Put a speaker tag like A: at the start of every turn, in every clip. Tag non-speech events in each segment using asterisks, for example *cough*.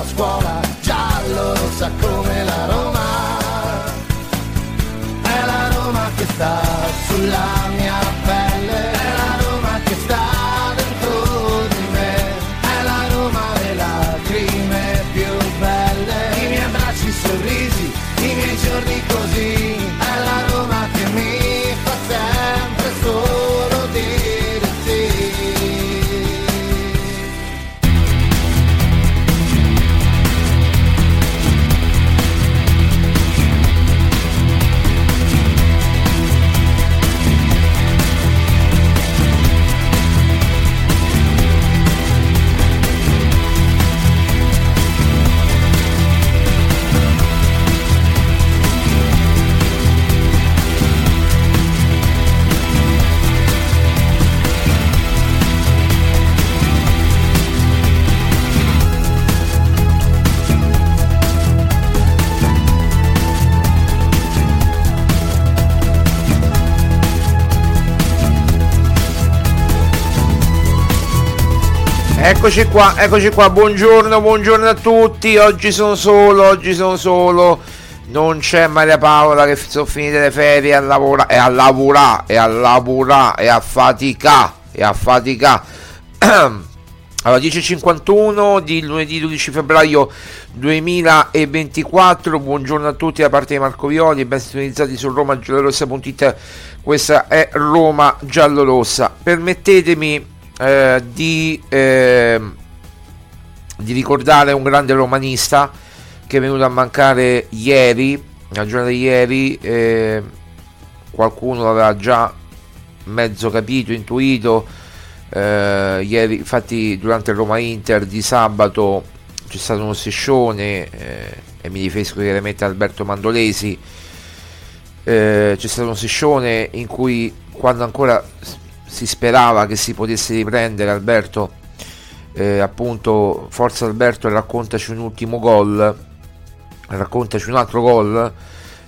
A: a scuola, giallo rossa come la Roma. È la Roma che sta sulla
B: Eccoci qua, eccoci qua, buongiorno, buongiorno a tutti, oggi sono solo, oggi sono solo, non c'è Maria Paola che sono finite le ferie a lavorare, e a lavorare, e a lavorare, e a faticare, e a faticare. *clears throat* Allora, 10.51 di lunedì 12 febbraio 2024, buongiorno a tutti da parte di Marco Violi, ben sintonizzati su romagiallorossa.it, questa è Roma Giallorossa. Permettetemi eh, di, eh, di ricordare un grande romanista che è venuto a mancare ieri, la giornata di ieri, eh, qualcuno l'aveva già mezzo capito, intuito. Eh, ieri, infatti, durante il Roma Inter di sabato c'è stato uno striscione eh, e mi riferisco chiaramente a Alberto Mandolesi. C'è stato uno striscione in cui, quando ancora si sperava che si potesse riprendere, Alberto, eh, appunto, forza Alberto, raccontaci un ultimo gol, raccontaci un altro gol.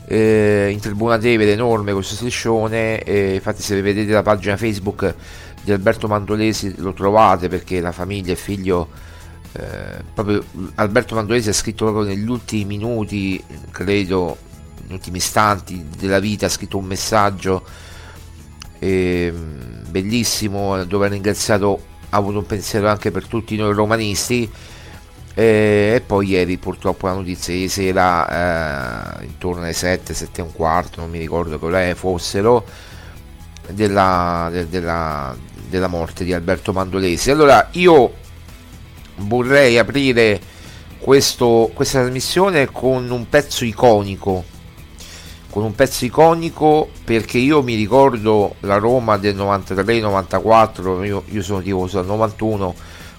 B: Eh, in tribuna Tevere enorme questo striscione eh, infatti se vedete la pagina Facebook di Alberto Mandolesi lo trovate perché la famiglia e figlio eh, proprio Alberto Mandolesi ha scritto proprio negli ultimi minuti credo negli ultimi istanti della vita ha scritto un messaggio eh, bellissimo dove ha ringraziato ha avuto un pensiero anche per tutti noi romanisti. Eh, e poi ieri purtroppo la notizia di sera eh, intorno alle 7, 7 e un quarto non mi ricordo che ore fossero della, de, della, della morte di Alberto Mandolesi. Allora io vorrei aprire questo, questa trasmissione con un pezzo iconico con un pezzo iconico perché io mi ricordo la Roma del 93-94 io, io sono tifoso del 91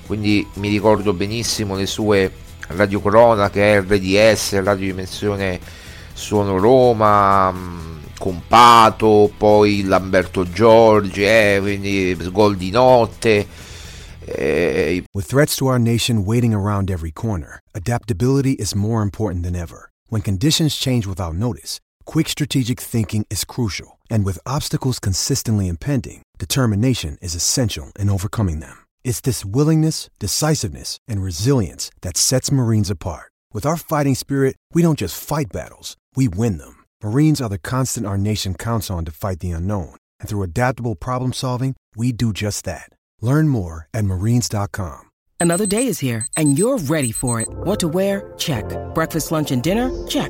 B: quindi mi ricordo benissimo le sue radiocronache RDS Radio Dimensione Suono Roma con Pato poi Lamberto Giorgi eh, quindi gol di notte
C: eh, With threats to our nation waiting around every corner adaptability is more important than ever. When conditions change without notice Quick strategic thinking is crucial, and with obstacles consistently impending, determination is essential in overcoming them. It's this willingness, decisiveness, and resilience that sets Marines apart. With our fighting spirit, we don't just fight battles, we win them. Marines are the constant our nation counts on to fight the unknown, and through adaptable problem solving, we do just that. Learn more at marines.com.
D: Another day is here, and you're ready for it. What to wear? Check. Breakfast, lunch, and dinner? Check.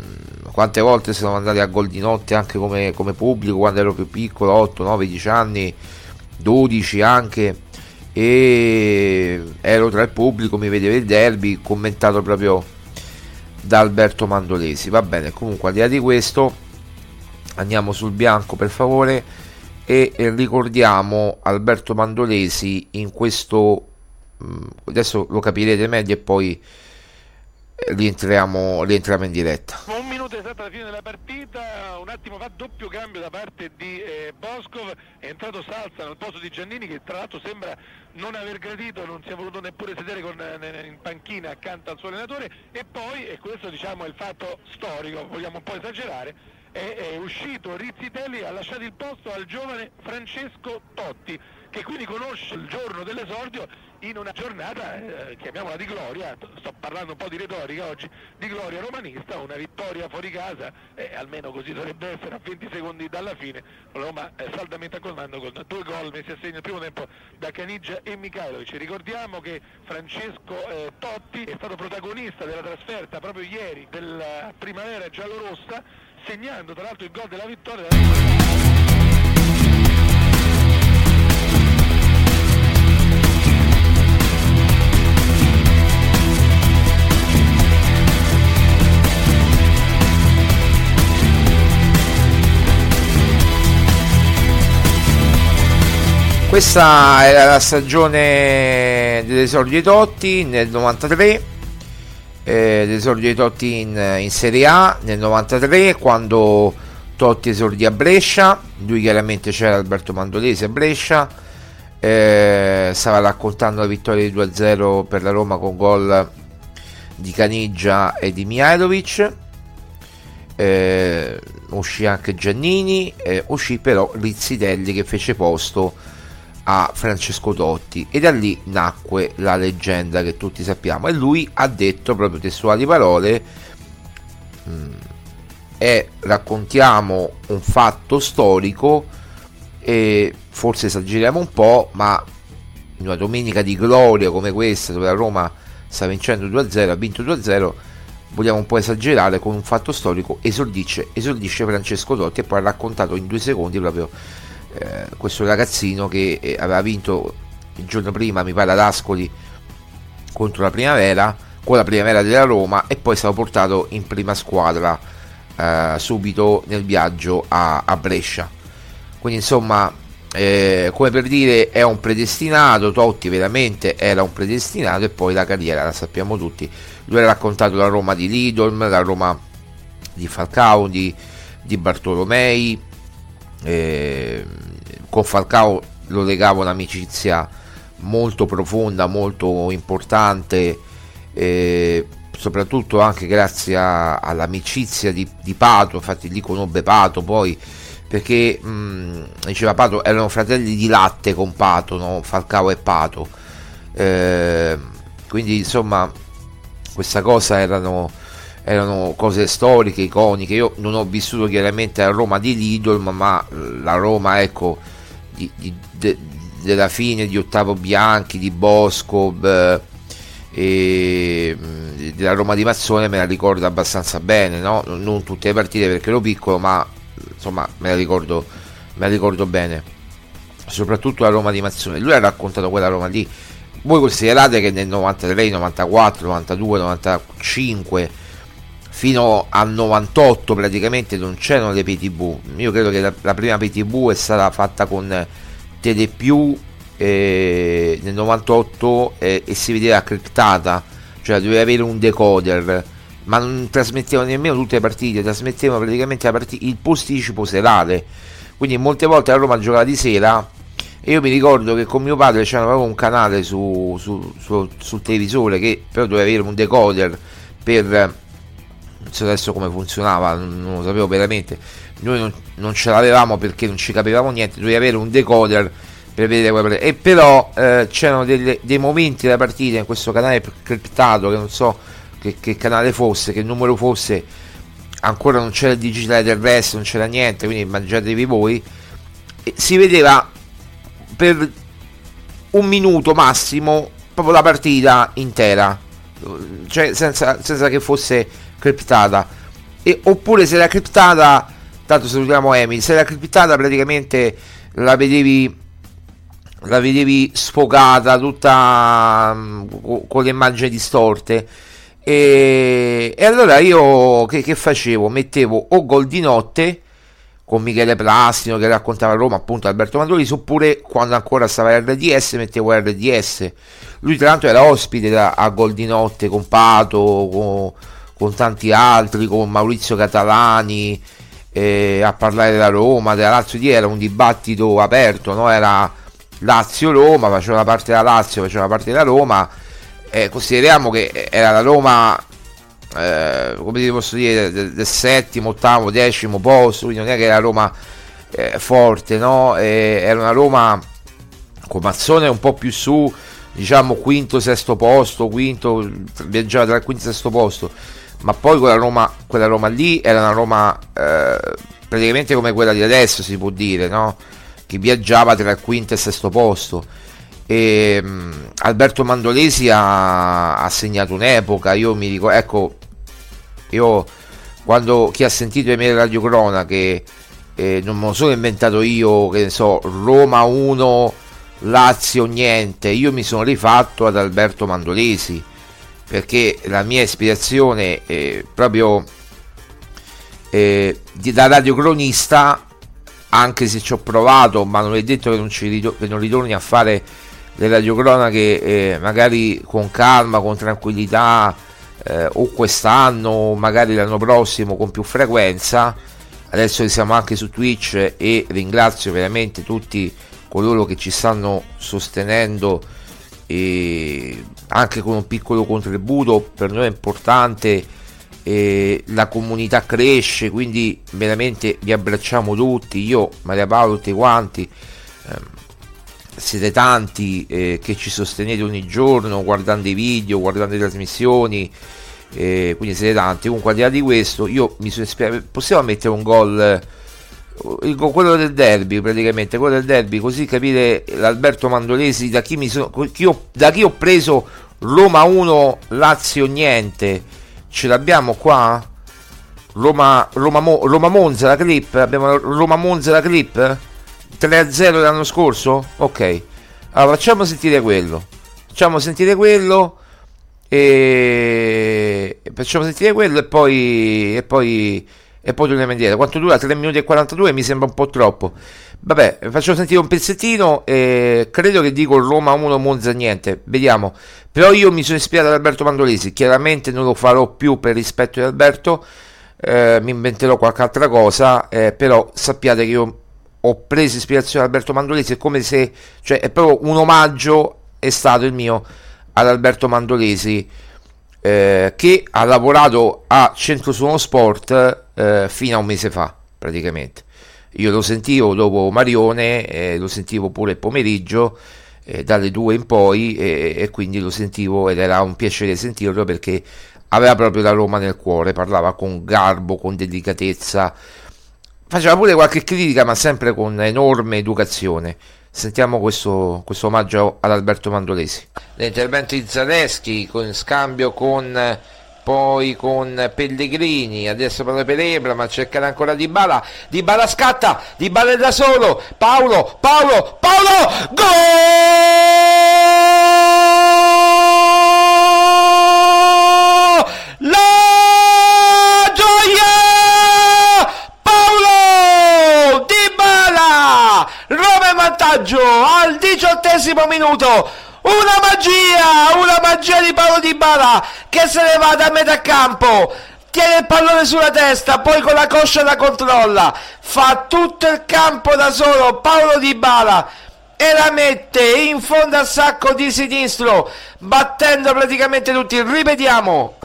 B: Quante volte siamo andati a gol di notte anche come, come pubblico quando ero più piccolo 8, 9, 10 anni 12 anche. E ero tra il pubblico mi vedeva il derby commentato proprio da Alberto Mandolesi. Va bene comunque al di là di questo andiamo sul bianco per favore e ricordiamo Alberto Mandolesi in questo mm, adesso lo capirete meglio e poi rientriamo, rientriamo in diretta.
E: Un minuto esatto alla fine della partita, un attimo fa doppio cambio da parte di eh, Boscov, è entrato Salsa nel posto di Giannini che tra l'altro sembra non aver gradito, non si è voluto neppure sedere con, eh, in panchina accanto al suo allenatore e poi, e questo diciamo è il fatto storico, vogliamo un po' esagerare, è, è uscito Rizzitelli ha lasciato il posto al giovane Francesco Totti che quindi conosce il giorno dell'esordio in una giornata, eh, chiamiamola di gloria, sto parlando un po' di retorica oggi, di gloria romanista, una vittoria fuori casa, eh, almeno così dovrebbe essere a 20 secondi dalla fine, Roma è saldamente al comando con due gol messi a segno il primo tempo da Canigia e Mikhailovic. Ricordiamo che Francesco eh, Totti è stato protagonista della trasferta proprio ieri della primavera giallorossa, segnando tra l'altro il gol della vittoria.
B: Questa era la stagione dell'esordio di Totti nel 93, eh, l'esordio di Totti in, in, Serie A nel 93 quando Totti esordì a Brescia, lui chiaramente c'era Alberto Mandolesi a Brescia, eh, stava raccontando la vittoria di 2-0 per la Roma con gol di Caniggia e di Mihailovic. Eh, uscì anche Giannini, eh, uscì però Rizzitelli che fece posto a Francesco Totti. E da lì nacque la leggenda che tutti sappiamo. E lui ha detto proprio testuali parole mm, e raccontiamo un fatto storico e forse esageriamo un po' ma in una domenica di gloria come questa dove la Roma sta vincendo 2-0 ha vinto 2-0 vogliamo un po' esagerare con un fatto storico esordisce, esordisce Francesco Totti e poi ha raccontato in due secondi proprio eh, questo ragazzino che eh, aveva vinto il giorno prima, mi pare ad Ascoli, contro la primavera, con la primavera della Roma e poi è stato portato in prima squadra eh, subito nel viaggio a, a Brescia. Quindi insomma, eh, come per dire, è un predestinato, Totti veramente era un predestinato e poi la carriera la sappiamo tutti. Lui ha raccontato la Roma di Lidolm, la Roma di Falcao, di, di Bartolomei, eh, con Falcao lo legava un'amicizia molto profonda, molto importante, eh, soprattutto anche grazie a, all'amicizia di, di, Pato, infatti lì conobbe Pato poi perché mh, diceva Pato erano fratelli di latte con Pato, no? Falcao e Pato. Eh, quindi insomma questa cosa erano erano cose storiche, iconiche. Io non ho vissuto chiaramente a Roma di Lidl, ma la Roma, ecco, di, di, de, della fine di Ottavo Bianchi, di Bosco e della Roma di Mazzone me la ricordo abbastanza bene, no? non tutte le partite perché ero piccolo, ma insomma me la ricordo, me la ricordo bene, soprattutto la Roma di Mazzone. Lui ha raccontato quella Roma lì. Voi considerate che nel 93, 94, 92, 95 fino al 98 praticamente non c'erano le PTV. Io credo che la, la prima PTV è stata fatta con Telepiù eh, nel 98 eh, e si vedeva criptata, cioè doveva avere un decoder, ma non trasmettevano nemmeno tutte le partite, trasmettevano praticamente partita, il posticipo serale. Quindi molte volte a Roma giocava di sera e io mi ricordo che con mio padre c'era proprio un canale su, su, su, sul televisore che però doveva avere un decoder per non so adesso come funzionava, non lo sapevo veramente. Noi non, non ce l'avevamo perché non ci capivamo niente, doveva avere un decoder per vedere quella. E però eh, c'erano delle, dei momenti della partita in questo canale criptato che non so che, che, canale fosse, che numero fosse, ancora non c'era il digitale del resto, non c'era niente, quindi immaginatevi voi. E si vedeva per un minuto massimo proprio la partita intera, cioè senza, senza che fosse criptata. E, oppure se era criptata, tanto salutiamo Amy, se era criptata praticamente la vedevi la vedevi sfogata tutta um, con le immagini distorte e, e allora io che, che, facevo? Mettevo o Gol di notte con Michele Plastino che raccontava Roma appunto Alberto Mandolisi oppure quando ancora stava RDS mettevo RDS lui tra l'altro era ospite da, a Gol di notte con Pato con, con tanti altri con Maurizio Catalani eh, a parlare della Roma della Lazio di era un dibattito aperto no? era Lazio-Roma, faceva la parte della Lazio, faceva la parte della Roma. Eh, consideriamo che era la Roma, eh, come ti posso dire, del, del, settimo, ottavo, decimo posto, quindi non è che era Roma eh, forte, no? era una Roma con Mazzone un po' più su, diciamo quinto, sesto posto, quinto, viaggiava tra il quinto e sesto posto, ma poi quella Roma, quella Roma lì era una Roma eh, praticamente come quella di adesso, si può dire, no? che viaggiava tra il quinto e il sesto posto. E, um, Alberto Mandolesi ha, ha, segnato un'epoca. Io mi dico, ecco, io quando chi ha sentito le mie radiocronache, eh, non me lo sono inventato io, che ne so, Roma 1, Lazio niente, io mi sono rifatto ad Alberto Mandolesi perché la mia ispirazione è proprio eh, da radiocronista anche se ci ho provato, ma non è detto che non, ci ritor- che non ritorni a fare le radiocronache eh, magari con calma, con tranquillità, eh, o quest'anno, magari l'anno prossimo con più frequenza. Adesso siamo anche su Twitch e ringrazio veramente tutti coloro che ci stanno sostenendo e anche con un piccolo contributo per noi è importante la comunità cresce, quindi veramente vi abbracciamo tutti, io, Maria Paolo, tutti quanti, eh, siete tanti eh, che ci sostenete ogni giorno guardando i video, guardando le trasmissioni, eh, quindi siete tanti. Comunque al di là di questo, io mi sono ispirato, possiamo mettere un gol, quello del derby praticamente, quello del derby, così capire l'Alberto Mandolesi da chi, sono, chi ho, da chi ho preso Roma 1, Lazio niente ce l'abbiamo qua? Roma, Roma, Roma Monza la clip? Abbiamo Roma Monza la clip? 3-0 l'anno scorso? Ok. Allora facciamo sentire quello. Facciamo sentire quello. E facciamo sentire quello e poi. E poi. E poi torniamo indietro. Quanto dura? 3 minuti e 42 mi sembra un po' troppo. Vabbè, faccio sentire un pezzettino. E credo che dico Roma 1, Monza niente. Vediamo. Però io mi sono ispirato ad Alberto Mandolesi. Chiaramente non lo farò più per rispetto di Alberto. Eh, mi inventerò qualche altra cosa. Eh, però sappiate che io ho preso ispirazione da Alberto Mandolesi. È come se, cioè, è proprio un omaggio. È stato il mio ad Alberto Mandolesi. Eh, che ha lavorato a Centro Suono Sport eh, fino a un mese fa, praticamente. Io lo sentivo dopo Marione, eh, lo sentivo pure il pomeriggio, eh, dalle due in poi, e quindi lo sentivo ed era un piacere sentirlo perché aveva proprio la Roma nel cuore, parlava con garbo, con delicatezza, faceva pure qualche critica, ma sempre con enorme educazione. Sentiamo questo, questo omaggio ad Alberto Mandolesi. L'intervento di Zaleschi con scambio con poi con Pellegrini, adesso per Ebra, ma cercare ancora Di Bala, Di Bala scatta, Di Bala è da solo, Paolo, Paolo, Paolo, gol! Vantaggio al diciottesimo minuto, una magia, una magia di Paolo Di Bala che se ne va da metà campo. Tiene il pallone sulla testa, poi con la coscia la controlla. Fa tutto il campo da solo Paolo Di Bala e la mette in fondo al sacco di sinistro, battendo praticamente tutti. Ripetiamo.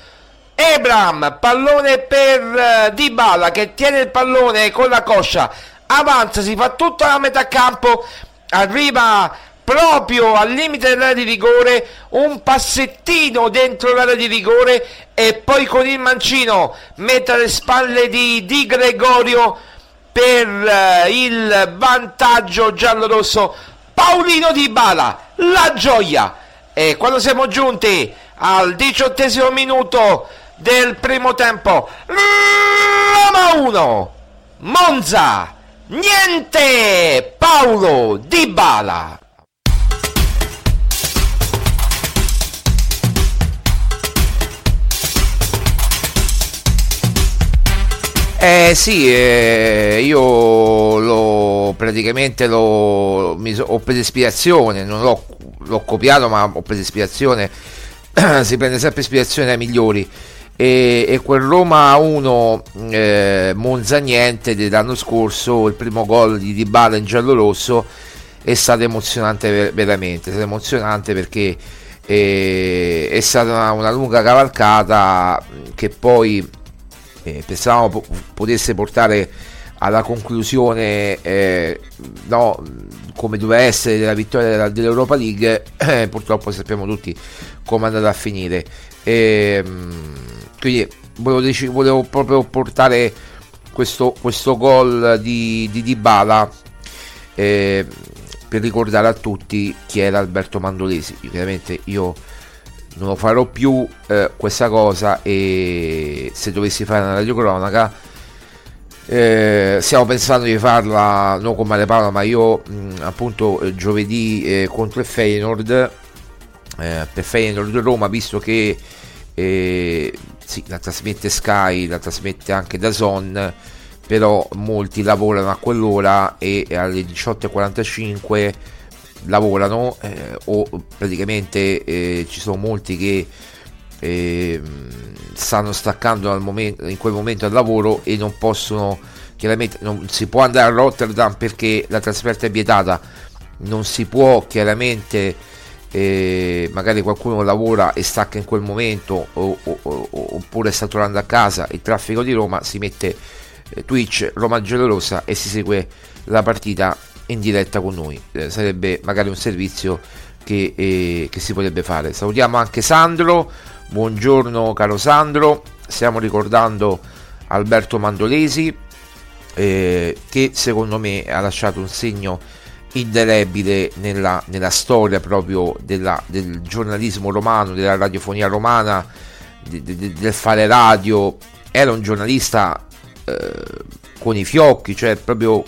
B: Ebram, pallone per uh, Dybala che tiene il pallone con la coscia, avanza, si fa tutta la metà campo, arriva proprio al limite dell'area di rigore, un passettino dentro l'area di rigore e poi con il mancino mette alle spalle di Di Gregorio per uh, il vantaggio giallo-rosso. Paolino Di Bala, la gioia! E quando siamo giunti al diciottesimo minuto del primo tempo, Roma 1, Monza, niente, Paolo Di Bala. Eh sì, eh, io lo, praticamente lo, mi, ho preso ispirazione, non l'ho, l'ho copiato ma ho preso ispirazione, *clears throat* si prende sempre ispirazione dai migliori e, e quel Roma 1 eh, Monza niente dell'anno scorso, il primo gol di Dybala in giallo-rosso è stato emozionante veramente, è stato emozionante perché eh, è stata una, una lunga cavalcata che poi eh, pensavamo po- potesse portare alla conclusione eh, no, come doveva essere la vittoria della, dell'Europa League *clears throat* purtroppo sappiamo tutti come è andata a finire. E, ehm, quindi volevo, volevo, proprio portare questo, questo gol di, di Dybala eh, per ricordare a tutti chi era Alberto Mandolesi. Chiaramente io non lo farò più eh, questa cosa e se dovessi fare una radiocronaca eh, stiamo pensando di farla non con Mare Paola ma io mh, appunto eh, giovedì eh, contro il Feyenoord eh, per Feyenoord Roma visto che eh, sì, la trasmette Sky la trasmette anche da Zon però molti lavorano a quell'ora e alle 18.45 lavorano eh, o praticamente eh, ci sono molti che eh, stanno staccando momento, in quel momento al lavoro e non possono chiaramente non si può andare a Rotterdam perché la trasferta è vietata. Non si può chiaramente eh, magari qualcuno lavora e stacca in quel momento o, o, o, oppure sta tornando a casa il traffico di Roma si mette eh, Twitch Roma Giallorossa e si segue la partita in diretta con noi. Eh, sarebbe magari un servizio che, eh, che, si potrebbe fare. Salutiamo anche Sandro. Buongiorno caro Sandro. Stiamo ricordando Alberto Mandolesi eh, che secondo me ha lasciato un segno indelebile nella, nella storia proprio della, del giornalismo romano, della radiofonia romana, de, de, del fare radio. Era un giornalista eh, con i fiocchi, cioè proprio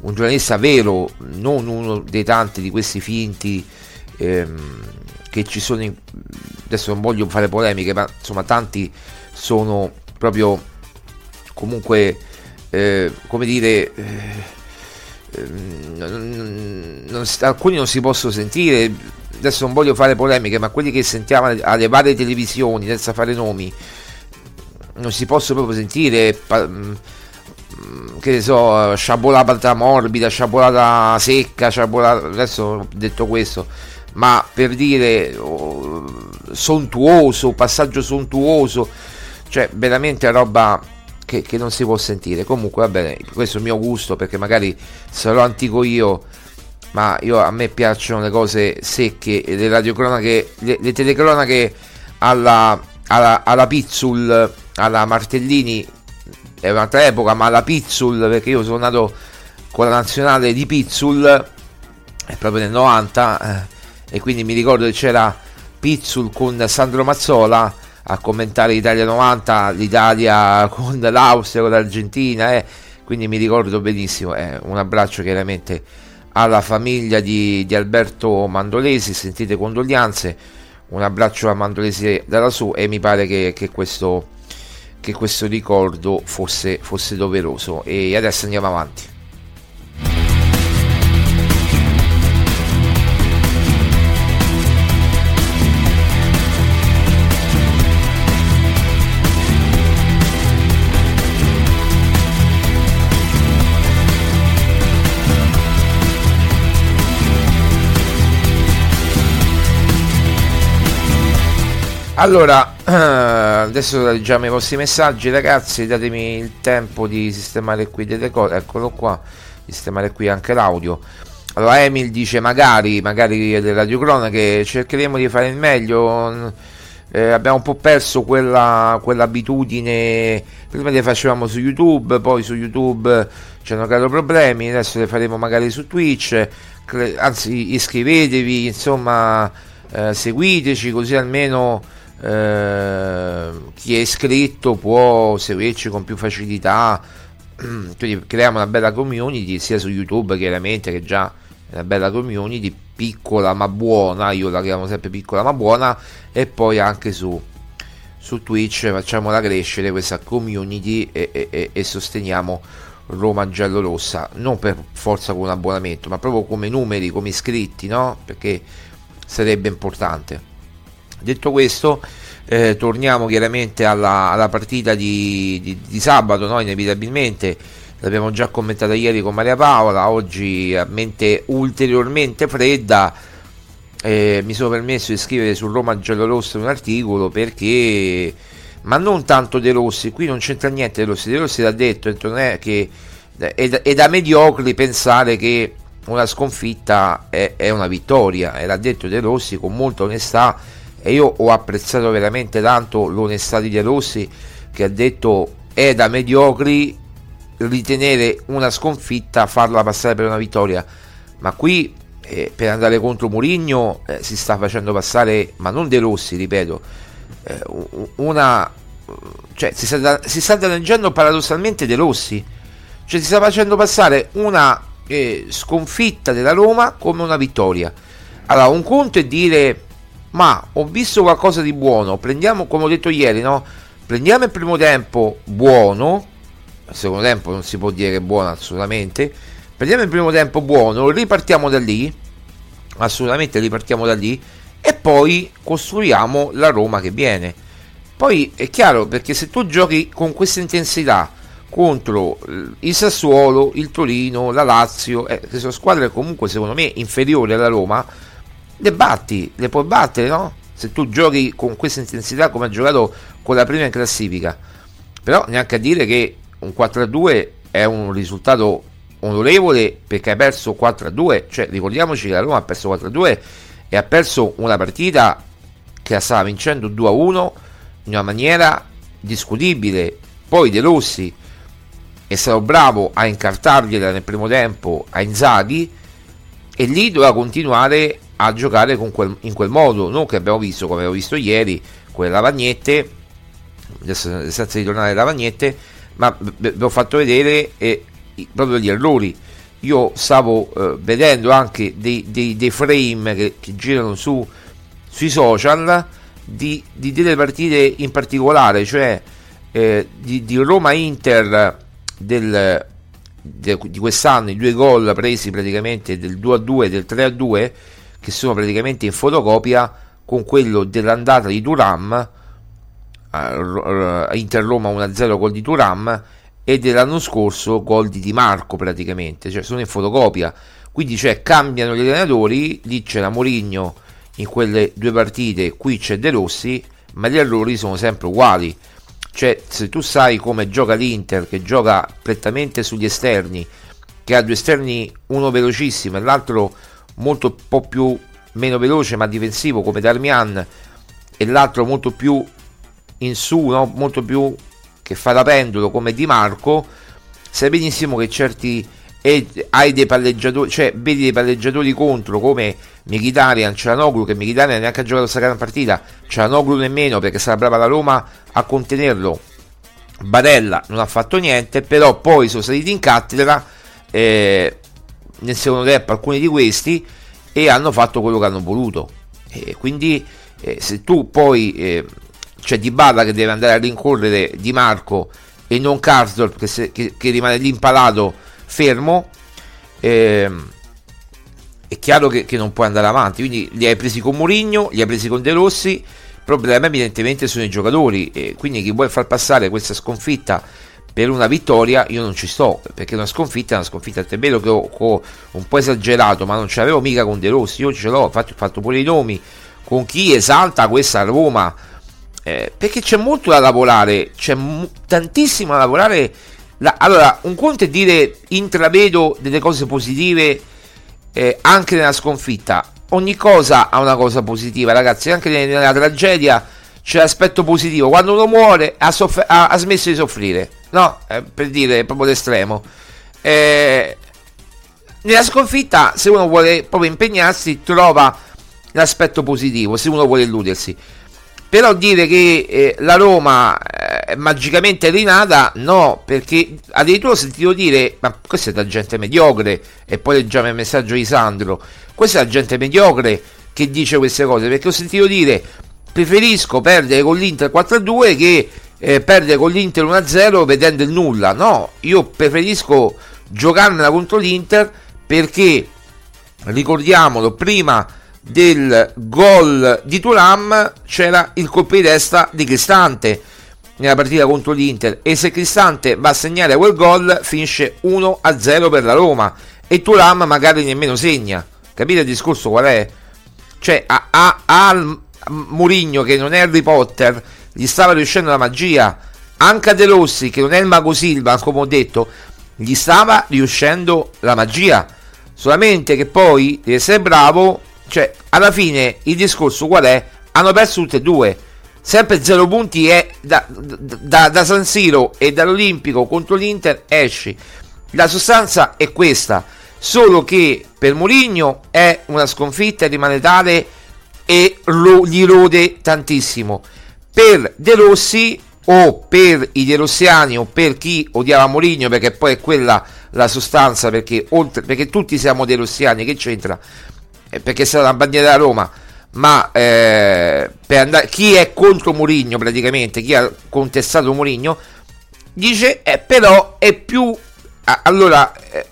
B: un giornalista vero, non uno dei tanti di questi finti ehm, che ci sono. In, adesso non voglio fare polemiche, ma insomma, tanti sono proprio comunque, eh, come dire. Eh, non, non, alcuni non si possono sentire. Adesso non voglio fare polemiche ma quelli che sentiamo alle varie televisioni senza fare nomi non si possono proprio sentire. Pa- Mm, che ne so, sciabolata morbida, sciabolata secca, sciabolata, adesso ho detto questo, ma per dire oh, sontuoso, passaggio sontuoso, cioè veramente roba che, che, non si può sentire. Comunque va bene, questo è il mio gusto perché magari sarò antico io, ma io, a me piacciono le cose secche, le radiocronache, le, le telecronache alla, alla, alla Pizzul, alla Martellini, è un'altra epoca, ma alla Pizzul, perché io sono nato con la nazionale di Pizzul, è proprio nel 90, eh, e quindi mi ricordo che c'era Pizzul con Sandro Mazzola a commentare l'Italia 90, l'Italia con l'Austria, con l'Argentina, eh, quindi mi ricordo benissimo, eh, un abbraccio chiaramente alla famiglia di, di Alberto Mandolesi, sentite condoglianze, un abbraccio a Mandolesi dalla su e mi pare che, che, questo, che questo ricordo fosse, fosse doveroso. E adesso andiamo avanti. Allora, adesso leggiamo i vostri messaggi, ragazzi. Datemi il tempo di sistemare qui delle cose. Eccolo qua, sistemare qui anche l'audio. Allora, Emil dice: Magari, magari delle radiocronache, cercheremo di fare il meglio. Eh, abbiamo un po' perso quella, quell'abitudine. Prima le facevamo su YouTube, poi su YouTube ci hanno creato problemi. Adesso le faremo magari su Twitch. Anzi, iscrivetevi, insomma, eh, seguiteci così almeno eh, chi è iscritto può seguirci con più facilità. *clears throat* Quindi creiamo una bella community sia su youtube chiaramente che già è una bella community piccola ma buona io la chiamo sempre piccola ma buona e poi anche su, su twitch facciamola crescere questa community e, e, e sosteniamo Roma giallo rossa non per forza con un abbonamento ma proprio come numeri come iscritti no? Perché sarebbe importante Detto questo, eh, torniamo chiaramente alla, alla partita di, di, di sabato, no? inevitabilmente l'abbiamo già commentata ieri con Maria Paola, oggi a mente ulteriormente fredda. Eh, mi sono permesso di scrivere su Roma Giallorossa un articolo perché, ma non tanto De Rossi, qui non c'entra niente De Rossi, De Rossi l'ha detto, è che è da, è da mediocri pensare che una sconfitta è, è una vittoria, e l'ha detto De Rossi con molta onestà e io ho apprezzato veramente tanto l'onestà di De Rossi che ha detto è da mediocri ritenere una sconfitta farla passare per una vittoria. Ma qui eh, per andare contro Murigno eh, si sta facendo passare ma non De Rossi ripeto eh, una cioè si sta, si sta danneggiando paradossalmente De Rossi. Cioè si sta facendo passare una eh, sconfitta della Roma come una vittoria. Allora un conto è dire ma ho visto qualcosa di buono. Prendiamo, come ho detto ieri, no? Prendiamo il primo tempo buono. Il secondo tempo non si può dire buono assolutamente. Prendiamo il primo tempo buono, ripartiamo da lì. Assolutamente ripartiamo da lì. E poi costruiamo la Roma che viene. Poi è chiaro perché se tu giochi con questa intensità contro il Sassuolo, il Torino, la Lazio, eh, che sono squadre comunque secondo me inferiori alla Roma le batti, le puoi battere, no? Se tu giochi con questa intensità come ha giocato con la prima in classifica. Però neanche a dire che un 4-2 è un risultato onorevole perché hai perso 4-2, cioè ricordiamoci che la Roma ha perso 4-2 e ha perso una partita che la stava vincendo 2-1 in una maniera discutibile. Poi De Rossi è stato bravo a incartargliela nel primo tempo a Inzaghi e lì doveva continuare a giocare quel, in quel modo, non che abbiamo visto come abbiamo visto ieri, quelle lavagnette, adesso senza ritornare alle lavagnette, ma vi ho fatto vedere eh, proprio gli errori. Io stavo eh, vedendo anche dei, dei, dei frame che, che, girano su, sui social di, di, delle partite in particolare, cioè eh, di, di Roma-Inter del, de, di quest'anno, i due gol presi praticamente del 2-2 e del 3-2 che sono praticamente in fotocopia con quello dell'andata di Turam Inter Roma 1-0 gol di Turam e dell'anno scorso gol di Di Marco praticamente, cioè sono in fotocopia. Quindi cioè, cambiano gli allenatori, lì c'era Mourinho in quelle due partite, qui c'è De Rossi, ma gli errori sono sempre uguali. Cioè, se tu sai come gioca l'Inter, che gioca prettamente sugli esterni, che ha due esterni, uno velocissimo e l'altro molto po' più meno veloce ma difensivo come Darmian e l'altro molto più in su, no? molto più che fa da pendolo come Di Marco, sai benissimo che certi e hai dei palleggiatori, cioè vedi dei palleggiatori contro come Mkhitaryan, Cianoglu che Mkhitaryan neanche ha giocato questa gran partita, Cianoglu nemmeno perché sarà brava la Roma a contenerlo. Barella non ha fatto niente, però poi sono saliti in cattedra eh, nel secondo tempo alcuni di questi e hanno fatto quello che hanno voluto. E quindi eh, se tu poi eh, c'è Di Balla che deve andare a rincorrere Di Marco e non Karsdorp che, che, che rimane lì impalato fermo, eh, è chiaro che, che, non puoi andare avanti. Quindi li hai presi con Mourinho, li hai presi con De Rossi. Il problema evidentemente sono i giocatori. Quindi chi vuole far passare questa sconfitta per una vittoria, io non ci sto. Perché una sconfitta è una sconfitta. È vero che ho, ho un po' esagerato, ma non ce l'avevo mica con De Rossi. Io ce l'ho, infatti ho fatto pure i nomi con chi esalta questa Roma. Eh, perché c'è molto da lavorare, c'è m- tantissimo da lavorare la, allora, un conto è dire intravedo delle cose positive eh, anche nella sconfitta. Ogni cosa ha una cosa positiva, ragazzi. Anche nella tragedia c'è l'aspetto positivo. Quando uno muore ha, soff- ha, ha smesso di soffrire, no? Eh, per dire proprio l'estremo. Eh, nella sconfitta, se uno vuole proprio impegnarsi, trova l'aspetto positivo. Se uno vuole illudersi. Però dire che eh, la Roma eh, è magicamente rinata, no, perché addirittura ho sentito dire, ma questa è da gente mediocre, e poi leggiamo il messaggio di Sandro, questa è la gente mediocre che dice queste cose, perché ho sentito dire, preferisco perdere con l'Inter 4-2 che eh, perdere con l'Inter 1-0 vedendo il nulla, no, io preferisco giocarmela contro l'Inter perché, ricordiamolo, prima del gol di Turam c'era il colpo di testa di Cristante nella partita contro l'Inter e se Cristante va a segnare quel gol finisce 1-0 per la Roma e Turam magari nemmeno segna capite il discorso qual è? cioè a, a, a Murigno che non è Harry Potter gli stava riuscendo la magia anche a De Rossi che non è il Mago Silva come ho detto gli stava riuscendo la magia solamente che poi deve essere bravo cioè, alla fine il discorso qual è? Hanno perso tutte e due. Sempre 0 punti e da, da, da San Siro e dall'Olimpico contro l'Inter esci. La sostanza è questa. Solo che per Mourinho è una sconfitta e rimane tale e lo, gli rode tantissimo. Per De Rossi o per i De Rossiani o per chi odiava Mourinho perché poi è quella la sostanza perché, oltre, perché tutti siamo De Rossiani che c'entra perché è stata una bandiera da Roma, ma eh, andare, chi è contro Mourinho praticamente, chi ha contestato Mourinho, dice eh, però è più... allora, eh,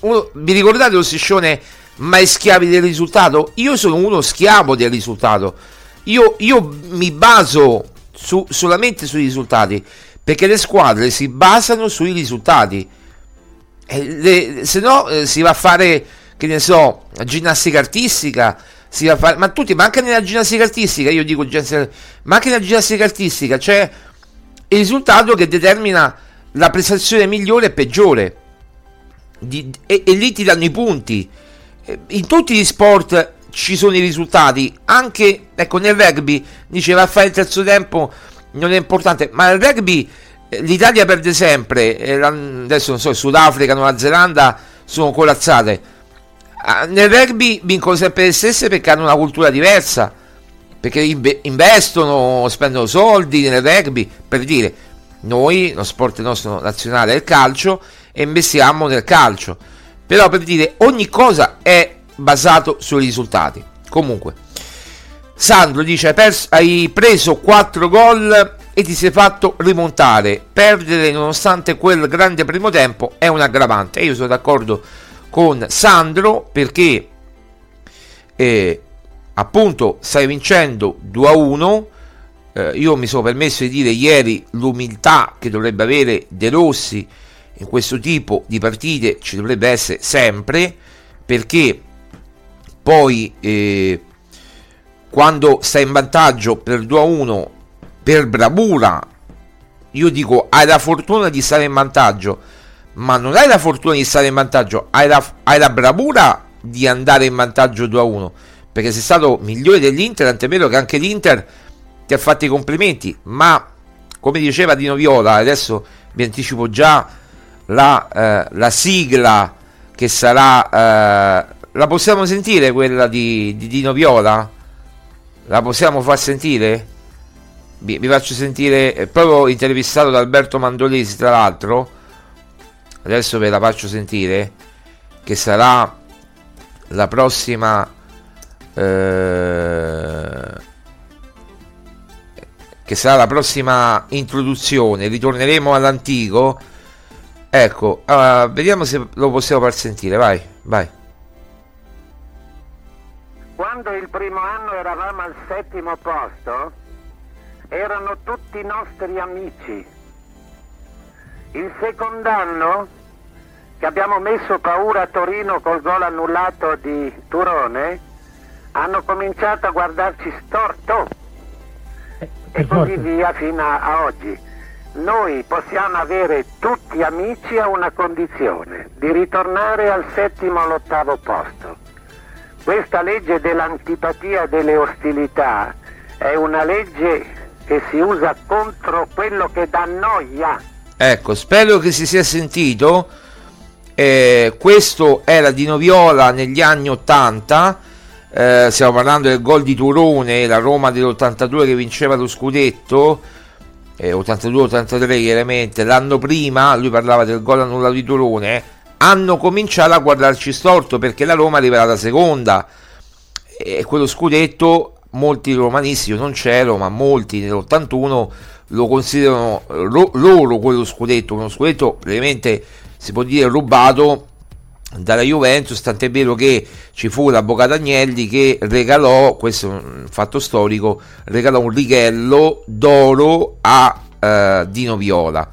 B: uno, vi ricordate lo striscione mai schiavi del risultato? Io sono uno schiavo del risultato. Io, io mi baso su, solamente sui risultati, perché le squadre si basano sui risultati. Eh, le, se no eh, si va a fare che ne so, ginnastica artistica, si va a fare, ma tutti, ma anche nella ginnastica artistica, io dico, ma anche nella ginnastica artistica c'è il risultato che determina la prestazione migliore e peggiore. Di, e, e, lì ti danno i punti. In tutti gli sport ci sono i risultati, anche ecco, nel rugby diceva fare il terzo tempo non è importante, ma nel rugby eh, l'Italia perde sempre. Eh, adesso non so, Sudafrica, Nuova Zelanda sono corazzate Ah, nel rugby vincono sempre le stesse perché hanno una cultura diversa, perché investono, spendono soldi nel rugby, per dire, noi, lo sport nostro nazionale è il calcio e investiamo nel calcio, però per dire, ogni cosa è basato sui risultati. Comunque, Sandro dice, hai, perso, hai preso 4 gol e ti sei fatto rimontare, perdere nonostante quel grande primo tempo è un aggravante, io sono d'accordo con Sandro perché eh, appunto stai vincendo 2 a 1 eh, io mi sono permesso di dire ieri l'umiltà che dovrebbe avere De Rossi in questo tipo di partite ci dovrebbe essere sempre perché poi eh, quando stai in vantaggio per 2 a 1 per bravura io dico hai la fortuna di stare in vantaggio ma non hai la fortuna di stare in vantaggio, hai la, hai la bravura di andare in vantaggio 2 a 1 perché sei stato migliore dell'Inter, tant'è vero che anche l'Inter ti ha fatto i complimenti, ma come diceva Dino Viola, adesso vi anticipo già la, eh, la sigla che sarà... Eh, la possiamo sentire quella di, di, Dino Viola? La possiamo far sentire? Vi, vi faccio sentire, eh, proprio intervistato da Alberto Mandolesi tra l'altro, adesso ve la faccio sentire, che sarà la prossima... Eh, che sarà la prossima introduzione, ritorneremo all'antico. Ecco, uh, vediamo se lo possiamo far sentire, vai, vai.
F: Quando il primo anno eravamo al settimo posto, erano tutti nostri amici. Il secondo anno, che abbiamo messo paura a Torino col gol annullato di Turone, hanno cominciato a guardarci storto e così via fino a, a oggi. Noi possiamo avere tutti amici a una condizione, di ritornare al settimo o all'ottavo posto. Questa legge dell'antipatia delle ostilità è una legge che si usa contro quello che dà noia.
B: Ecco, spero che si sia sentito. Eh, questo era di Noviola negli anni 80 eh, stiamo parlando del gol di Turone, la Roma dell'82 che vinceva lo scudetto, eh, 82-83 chiaramente, l'anno prima, lui parlava del gol annullato di Turone, hanno cominciato a guardarci storto perché la Roma arriverà da seconda. E quello scudetto molti romanisti, io non c'ero, ma molti nell'81 lo considerano ro- loro quello scudetto, uno scudetto praticamente si può dire rubato dalla Juventus, tant'è vero che ci fu l'avvocato Agnelli che regalò, questo è un fatto storico, regalò un righello d'oro a eh, Dino Viola.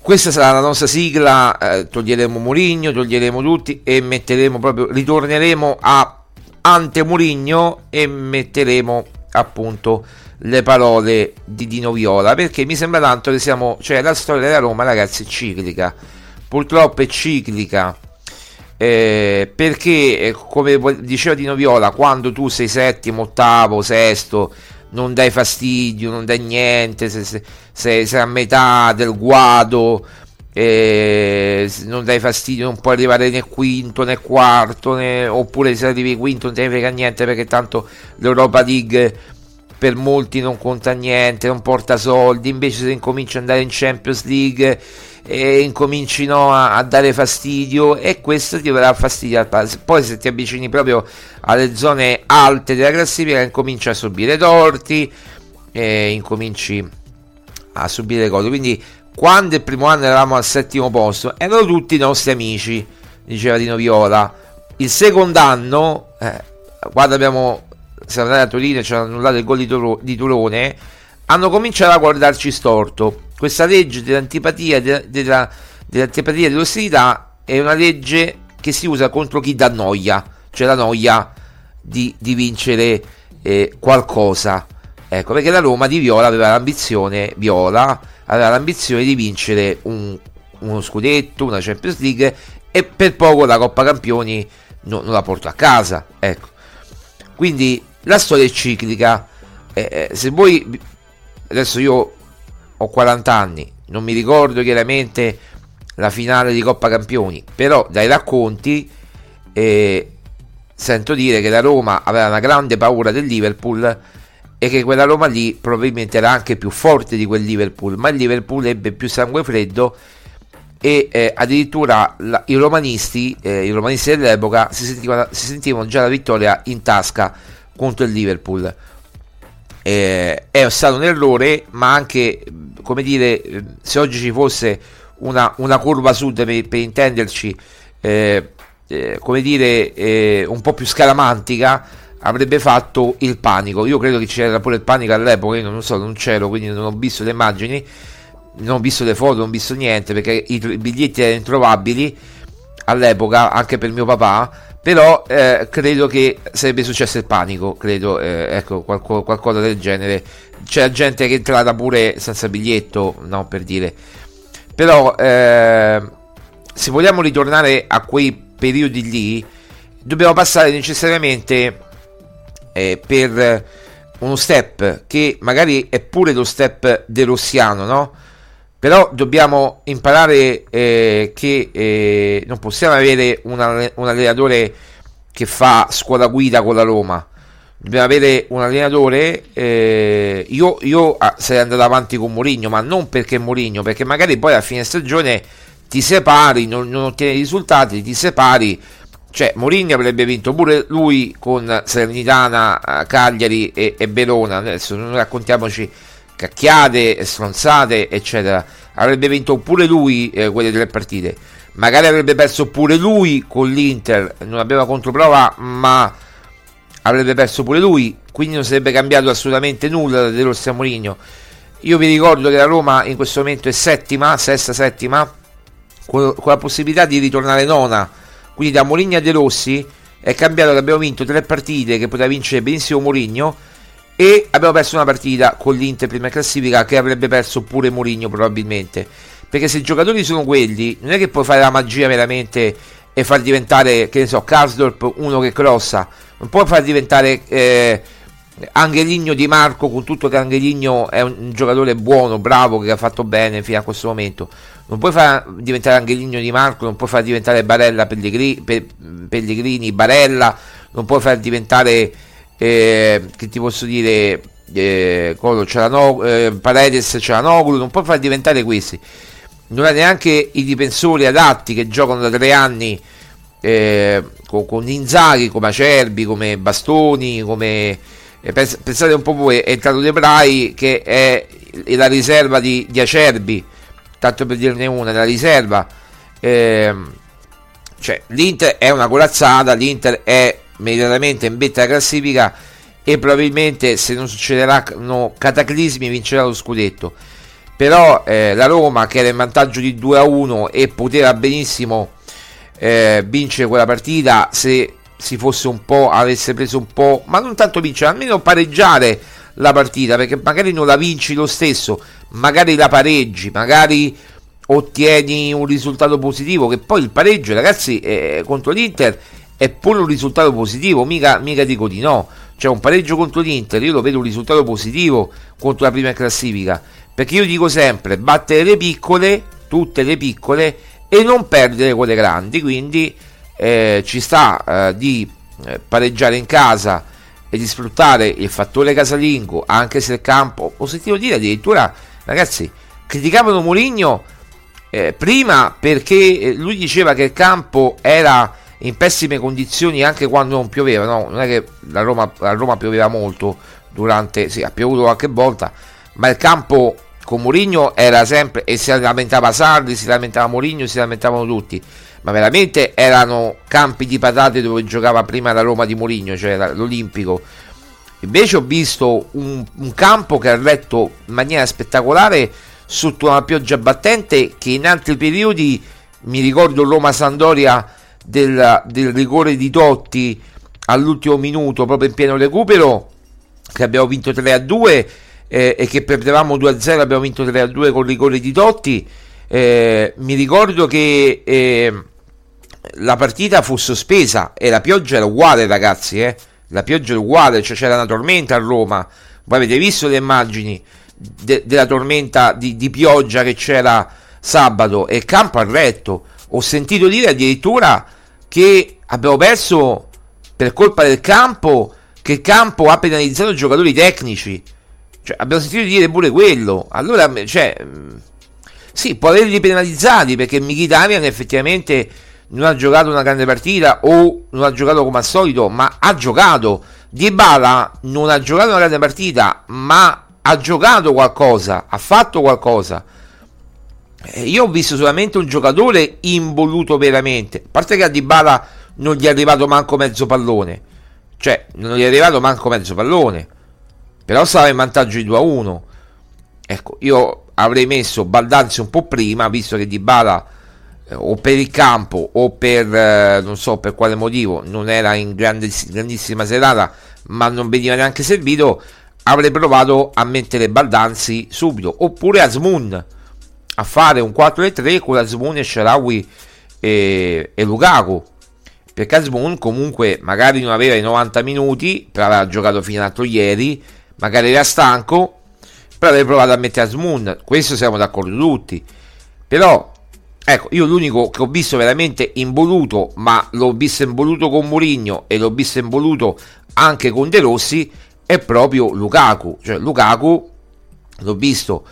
B: Questa sarà la nostra sigla, eh, toglieremo Murigno, toglieremo tutti e metteremo proprio, ritorneremo a Ante Murigno e metteremo appunto le parole di Dino Viola perché mi sembra tanto che siamo, cioè la storia della Roma ragazzi è ciclica, purtroppo è ciclica eh, perché eh, come diceva Dino Viola quando tu sei settimo, ottavo, sesto non dai fastidio, non dai niente se, se, se sei a metà del guado eh, non dai fastidio, non puoi arrivare né quinto né quarto né, oppure se arrivi quinto non ne frega niente perché tanto l'Europa League per molti non conta niente, non porta soldi invece se incominci ad andare in Champions League e incomincino a, a, dare fastidio e questo ti darà fastidio poi se ti avvicini proprio alle zone alte della classifica incominci a subire torti e incominci a subire cose. Quindi quando il primo anno eravamo al settimo posto erano tutti i nostri amici diceva Dino Viola. Il secondo anno eh, quando abbiamo siamo andati a Torino e ci hanno annullato il gol di, Toro, di Turone hanno cominciato a guardarci storto questa legge dell'antipatia, della, dell'antipatia e dell'ostilità è una legge che si usa contro chi dà noia, cioè la noia di, di vincere eh, qualcosa. Ecco, perché la Roma di Viola aveva l'ambizione, Viola aveva l'ambizione di vincere un, uno scudetto, una Champions League e per poco la Coppa Campioni no, non la porto a casa. Ecco. Quindi la storia è ciclica. Eh, eh, se voi adesso io ho 40 anni, non mi ricordo chiaramente la finale di Coppa Campioni, però dai racconti eh, sento dire che la Roma aveva una grande paura del Liverpool e che quella Roma lì probabilmente era anche più forte di quel Liverpool, ma il Liverpool ebbe più sangue freddo e eh, addirittura la, i romanisti, eh, i romanisti dell'epoca si sentivano, si sentivano già la vittoria in tasca contro il Liverpool eh, è stato un errore, ma anche, come dire, se oggi ci fosse una, una curva sud per, per intenderci, eh, eh, come dire, eh, un po' più scaramantica, avrebbe fatto il panico. Io credo che c'era pure il panico all'epoca, io non so, non c'ero, quindi non ho visto le immagini, non ho visto le foto, non ho visto niente, perché i, i biglietti erano introvabili all'epoca, anche per mio papà però eh, credo che sarebbe successo il panico credo eh, ecco qualco, qualcosa del genere c'è gente che è entrata pure senza biglietto no per dire però eh, se vogliamo ritornare a quei periodi lì dobbiamo passare necessariamente eh, per uno step che magari è pure lo step de Rossiano, no? Però dobbiamo imparare eh, che eh, non possiamo avere un, un allenatore che fa scuola guida con la Roma. Dobbiamo avere un allenatore. Eh, io, io ah, sarei andato avanti con Mourinho, ma non perché Mourinho, perché magari poi a fine stagione ti separi, non, non ottieni risultati, ti separi. Cioè, Mourinho avrebbe vinto pure lui con Salernitana, eh, Cagliari e, e Verona. Adesso non raccontiamoci cacchiate, stronzate, eccetera. Avrebbe vinto pure lui eh, quelle tre partite. Magari avrebbe perso pure lui con l'Inter. Non aveva controprova, ma avrebbe perso pure lui. Quindi non sarebbe cambiato assolutamente nulla da De Rossi a Mourinho. Io vi ricordo che la Roma in questo momento è settima, sesta, settima, con, con la possibilità di ritornare nona. Quindi da Mourinho a De Rossi è cambiato che abbiamo vinto tre partite che poteva vincere benissimo Mourinho e abbiamo perso una partita con l'Inter prima classifica che avrebbe perso pure Mourinho probabilmente. Perché se i giocatori sono quelli non è che puoi fare la magia veramente e far diventare che ne so Karsdorp uno che crossa. Non puoi far diventare eh, Angeligno Di Marco con tutto che Angeligno è un, giocatore buono bravo che ha fatto bene fino a questo momento. Non puoi far diventare Angeligno Di Marco non puoi far diventare Barella Pellegrini, Pellegrini Barella non puoi far diventare eh, che ti posso dire eh, Cialano, eh, Paredes Cialanoglu non può far diventare questi. Non ha neanche i difensori adatti che giocano da tre anni eh, con, con Inzaghi come Acerbi come Bastoni come eh, pensate un po' voi è entrato De Brai che è, è la riserva di, di, Acerbi tanto per dirne una la riserva. Eh, cioè l'Inter è una corazzata l'Inter è immediatamente in vetta alla classifica e probabilmente se non succederanno cataclismi vincerà lo scudetto. Però eh, la Roma che era in vantaggio di 2 a 1 e poteva benissimo eh, vincere quella partita se si fosse un po' avesse preso un po' ma non tanto vincere almeno pareggiare la partita perché magari non la vinci lo stesso magari la pareggi magari ottieni un risultato positivo che poi il pareggio ragazzi eh, contro l'Inter è pure un risultato positivo, mica, mica dico di no. Cioè un pareggio contro l'Inter, io lo vedo un risultato positivo contro la prima classifica. Perché io dico sempre, battere le piccole, tutte le piccole, e non perdere quelle grandi. Quindi eh, ci sta eh, di eh, pareggiare in casa e di sfruttare il fattore casalingo, anche se il campo, ho sentito dire addirittura, ragazzi, criticavano Mourinho eh, prima perché eh, lui diceva che il campo era in pessime condizioni anche quando non pioveva, no? non è che la Roma, a Roma pioveva molto durante, sì, ha piovuto qualche volta, ma il campo con Mourinho era sempre, e si lamentava Sarri, si lamentava Mourinho, si lamentavano tutti, ma veramente erano campi di patate dove giocava prima la Roma di Mourinho, cioè l'Olimpico. Invece ho visto un, un campo che ha retto in maniera spettacolare sotto una pioggia battente che in altri periodi, mi ricordo Roma-Sandoria del, del rigore di Totti all'ultimo minuto, proprio in pieno recupero, che abbiamo vinto 3 a 2 eh, e che perdevamo 2 a 0, abbiamo vinto 3 a 2 con il rigore di Totti. Eh, mi ricordo che eh, la partita fu sospesa e la pioggia era uguale, ragazzi. Eh? La pioggia era uguale, cioè c'era una tormenta a Roma. Voi avete visto le immagini de- della tormenta di-, di pioggia che c'era sabato e il campo ha retto. Ho sentito dire addirittura che abbiamo perso per colpa del campo, che il campo ha penalizzato i giocatori tecnici. Cioè, abbiamo sentito dire pure quello. Allora, cioè, mm, sì, può averli penalizzati perché Mkhitaryan effettivamente non ha giocato una grande partita o non ha giocato come al solito, ma ha giocato. Dybala non ha giocato una grande partita, ma ha giocato qualcosa, ha fatto qualcosa. Eh, io ho visto solamente un giocatore involuto veramente. A parte che a Dybala non gli è arrivato manco mezzo pallone. Cioè, non gli è arrivato manco mezzo pallone. Però stava in vantaggio di 2 a 1. Ecco, io avrei messo Baldanzi un po' prima, visto che Dybala eh, o per il campo o per eh, non so per quale motivo non era in grandiss- grandissima serata, ma non veniva neanche servito, avrei provato a mettere Baldanzi subito. Oppure Asmun a fare un 4-3 con Asmun e Sharawi e, e Lukaku perché Asmun comunque magari non aveva i 90 minuti però aveva giocato fino all'altro ieri magari era stanco, però avrei provato a mettere Asmun, questo siamo d'accordo tutti. Però, ecco, io l'unico che ho visto veramente involuto, ma l'ho visto involuto con Mourinho e l'ho visto involuto anche con De Rossi, è proprio Lukaku. Cioè, Lukaku l'ho visto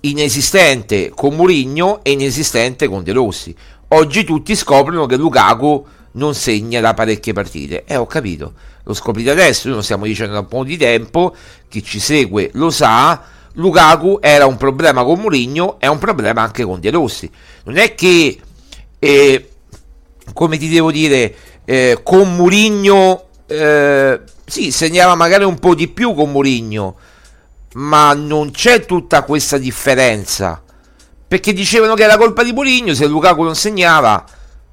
B: inesistente con Mourinho e inesistente con De Rossi. Oggi tutti scoprono che Lukaku non segna da parecchie partite. E eh, ho capito, lo scoprite adesso, noi lo stiamo dicendo da un po' di tempo, chi ci segue lo sa, Lukaku era un problema con Mourinho, è un problema anche con De Rossi. Non è che, eh, come ti devo dire, eh, con Mourinho, eh, sì, segnava magari un po' di più con Mourinho, ma non c'è tutta questa differenza. Perché dicevano che era colpa di Mourinho se Lukaku non segnava.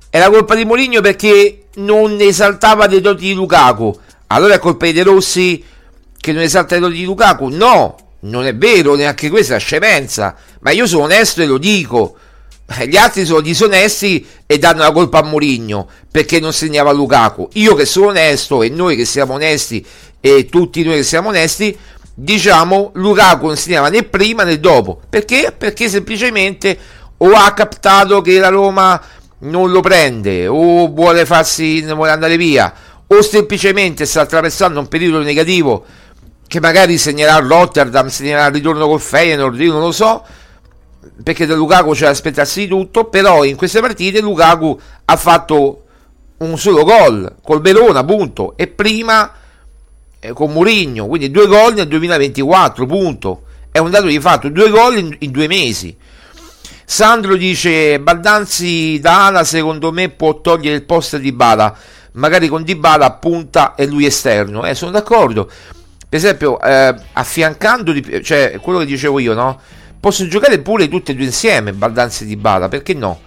B: Era colpa di Mourinho perché non esaltava dei doti di Lukaku. Allora è colpa di De Rossi che non esalta i doti di Lukaku? No, non è vero, neanche questa è scemenza. Ma io sono onesto e lo dico. Gli altri sono disonesti e danno la colpa a Mourinho perché non segnava Lukaku. Io che sono onesto e noi che siamo onesti e tutti noi che siamo onesti diciamo Lukaku non segnava né prima né dopo perché? perché semplicemente o ha captato che la Roma non lo prende o vuole farsi vuole andare via o semplicemente sta attraversando un periodo negativo che magari segnerà Rotterdam segnerà il ritorno col Feyenoord io non lo so perché da Lukaku c'è da aspettarsi di tutto però in queste partite Lukaku ha fatto un solo gol col Verona punto e prima con Mourinho, quindi due gol nel 2024, punto. È un dato di fatto, due gol in, in due mesi. Sandro dice Baldanzi da Ala secondo me può togliere il posto di Bala, magari con Di Bala punta e lui esterno. Eh, sono d'accordo. Per esempio, eh, affiancando di, cioè quello che dicevo io, no? Possono giocare pure tutti e due insieme Baldanzi e Di Bala, perché no?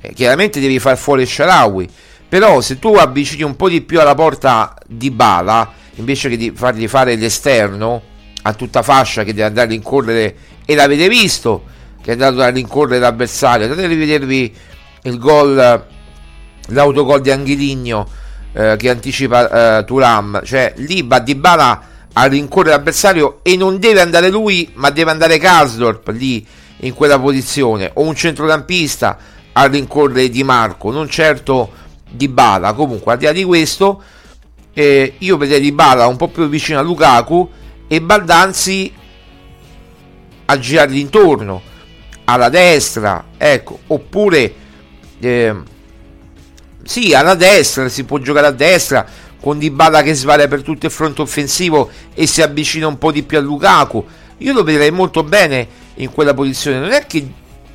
B: Eh, chiaramente devi far fuori Sharawi, però se tu avvicini un po' di più alla porta di Bala invece che di fargli fare l'esterno a tutta fascia che deve andare a rincorrere e l'avete visto che è andato a rincorrere l'avversario? Andate a rivedervi il gol l'autogol di Anghiligno eh, che anticipa eh, Turam cioè lì va di bala a rincorrere l'avversario e non deve andare lui ma deve andare Kasdorp lì in quella posizione. O un centrocampista a rincorrere Di Marco non certo Di Bala comunque al di là di questo eh, io vedrei Di un po' più vicino a Lukaku e Baldanzi a girargli intorno alla destra ecco oppure eh, sì alla destra si può giocare a destra con Di Bala che svaria per tutto il fronte offensivo e si avvicina un po' di più a Lukaku. Io lo vedrei molto bene in quella posizione. Non è che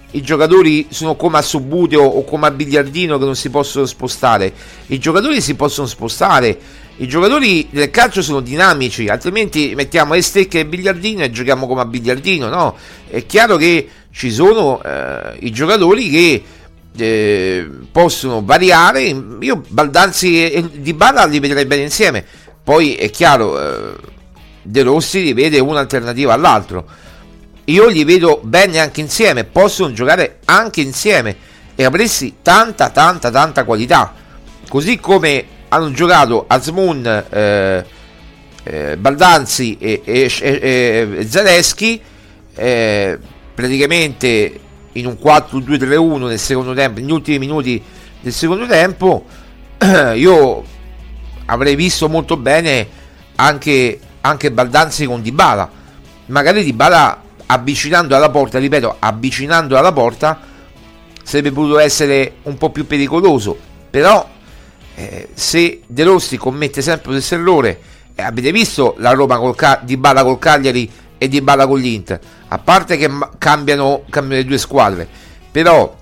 B: i giocatori sono come a Subuteo o come a Biliardino che non si possono spostare. I giocatori si possono spostare i giocatori del calcio sono dinamici, altrimenti mettiamo le stecche e biliardino e giochiamo come a biliardino, no? È chiaro che ci sono eh, i giocatori che eh, possono variare. Io Baldanzi e Di Bala li vedrei bene insieme. Poi è chiaro, eh, De Rossi li vede un'alternativa all'altro. Io li vedo bene anche insieme, possono giocare anche insieme e avresti tanta, tanta, tanta qualità. Così come hanno giocato Asmun, eh, eh, Baldanzi e, e, e, Zaleschi eh, praticamente in un 4-2-3-1 nel secondo tempo, negli ultimi minuti del secondo tempo, *clears throat* io avrei visto molto bene anche, anche Baldanzi con Dybala, magari Dybala avvicinando alla porta, ripeto, avvicinando alla porta sarebbe potuto essere un po' più pericoloso, però eh, se De Rossi commette sempre lo stesso errore, eh, avete visto la Roma col di Bala col Cagliari e di Bala con l'Inter, a parte che cambiano, cambiano le due squadre, però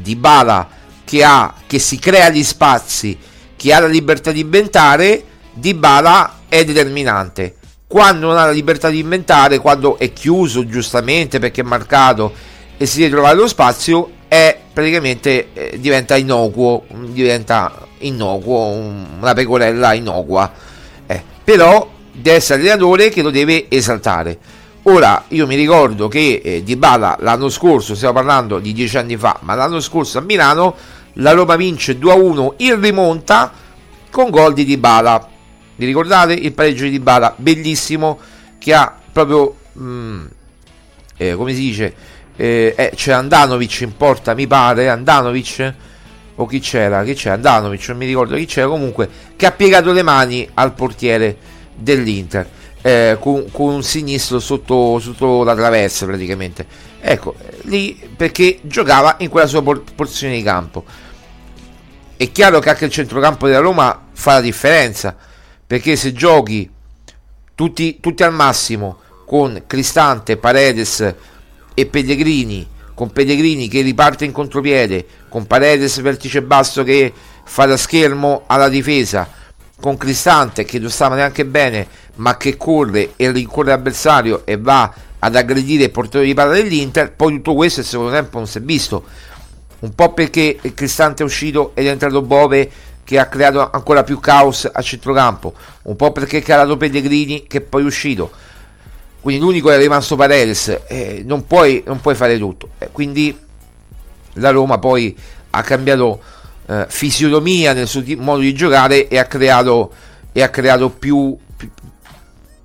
B: di Bala che, ha, che si crea gli spazi, che ha la libertà di inventare, di Bala è determinante. Quando non ha la libertà di inventare, quando è chiuso giustamente perché è marcato e si deve trovare lo spazio, è praticamente eh, diventa innocuo, diventa innocuo, una pecorella innocua. Eh, però deve essere l'allenatore che lo deve esaltare. Ora, io mi ricordo che eh, Di Bala l'anno scorso, stiamo parlando di dieci anni fa, ma l'anno scorso a Milano la Roma vince 2-1 in rimonta con gol di Di Bala. Vi ricordate il pareggio di Di Bala? Bellissimo che ha proprio, mm, eh, come si dice, eh, eh, c'è Andanovic in porta, mi pare, Andanovic o chi c'era, chi c'era, Andanovic, non mi ricordo chi c'era, comunque, che ha piegato le mani al portiere dell'Inter. Eh, con, con, un sinistro sotto, sotto, la traversa praticamente. Ecco lì perché giocava in quella sua porzione di campo. È chiaro che anche il centrocampo della Roma fa la differenza perché se giochi tutti, tutti al massimo con Cristante, Paredes e Pellegrini con Pellegrini che riparte in contropiede con Paredes vertice basso che fa da schermo alla difesa con Cristante che non stava neanche bene ma che corre e rincorre l'avversario e va ad aggredire il portatore di palla dell'Inter. Poi tutto questo il secondo tempo non si è visto. Un po' perché Cristante è uscito ed è entrato Bove che ha creato ancora più caos a centrocampo. Un po' perché è calato Pellegrini che poi è uscito quindi l'unico è rimasto Paredes eh, non, puoi, non, puoi, fare tutto. Eh, quindi la Roma poi ha cambiato eh, fisionomia nel suo modo di giocare e ha creato, e ha creato più, più,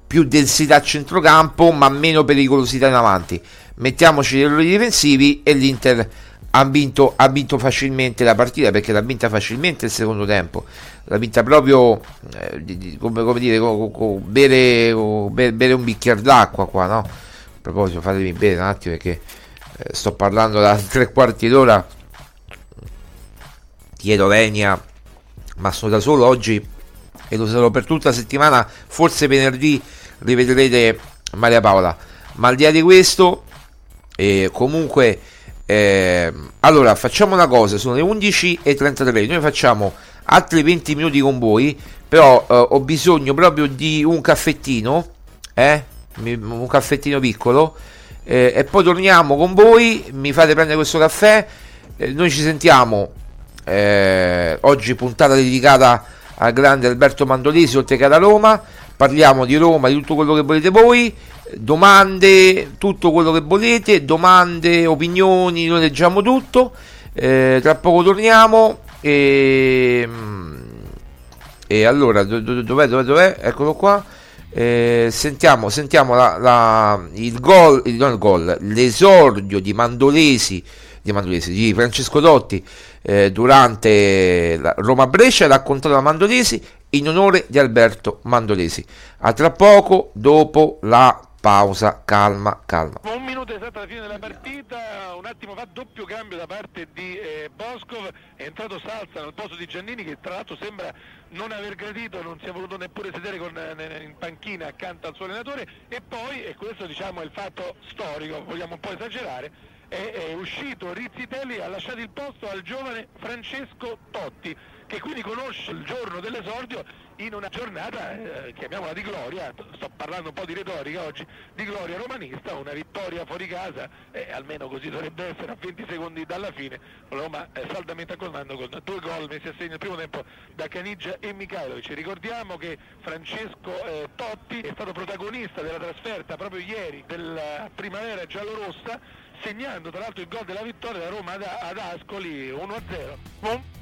B: più, densità a centrocampo ma meno pericolosità in avanti. Mettiamoci gli errori difensivi e l'Inter ha vinto, ha vinto facilmente la partita perché l'ha vinta facilmente il secondo tempo. L'ha vinta proprio eh, come, come, dire co, co, bere, co, bere, un bicchiere d'acqua qua no? a proposito fatemi bere un attimo perché eh, sto parlando da *laughs* tre quarti d'ora. Chiedo venia ma sono da solo oggi? E lo sarò per tutta la settimana? Forse venerdì rivedrete Maria Paola. Ma al di là di questo eh, comunque eh, allora facciamo una cosa sono le 11.33 noi facciamo altri 20 minuti con voi però eh, ho bisogno proprio di un caffettino eh? un caffettino piccolo eh, e poi torniamo con voi mi fate prendere questo caffè eh, noi ci sentiamo eh, oggi puntata dedicata al grande Alberto Mandolesi oltre che alla Roma parliamo di Roma di tutto quello che volete voi domande tutto quello che volete domande opinioni noi leggiamo tutto. Eh, tra poco torniamo e, e allora dov'è dov'è dov'è? Eccolo qua. Eh, sentiamo, sentiamo la, la, il gol, il, non il gol, l'esordio di Mandolesi, di, Mandolesi, di Francesco Dotti eh, durante Roma-Brescia raccontato da Mandolesi in onore di Alberto Mandolesi. A tra poco dopo la pausa, calma, calma.
E: Un minuto esatto alla fine della partita, un attimo fa doppio cambio da parte di eh, Boscov, è entrato Salza nel posto di Giannini che tra l'altro sembra non aver gradito, non si è voluto neppure sedere con, eh, in panchina accanto al suo allenatore e poi, e questo diciamo è il fatto storico, vogliamo un po' esagerare, è, è uscito Rizzitelli e ha lasciato il posto al giovane Francesco Totti che quindi conosce il giorno dell'esordio in una giornata, eh, chiamiamola di gloria, sto parlando un po' di retorica oggi, di gloria romanista, una vittoria fuori casa, eh, almeno così dovrebbe essere a 20 secondi dalla fine, Roma eh, saldamente accordando con due gol messi a segno nel primo tempo da Canigia e Mikhailovic. Ricordiamo che Francesco eh, Totti è stato protagonista della trasferta proprio ieri della primavera giallorossa, segnando tra l'altro il gol della vittoria da Roma ad, ad Ascoli 1-0.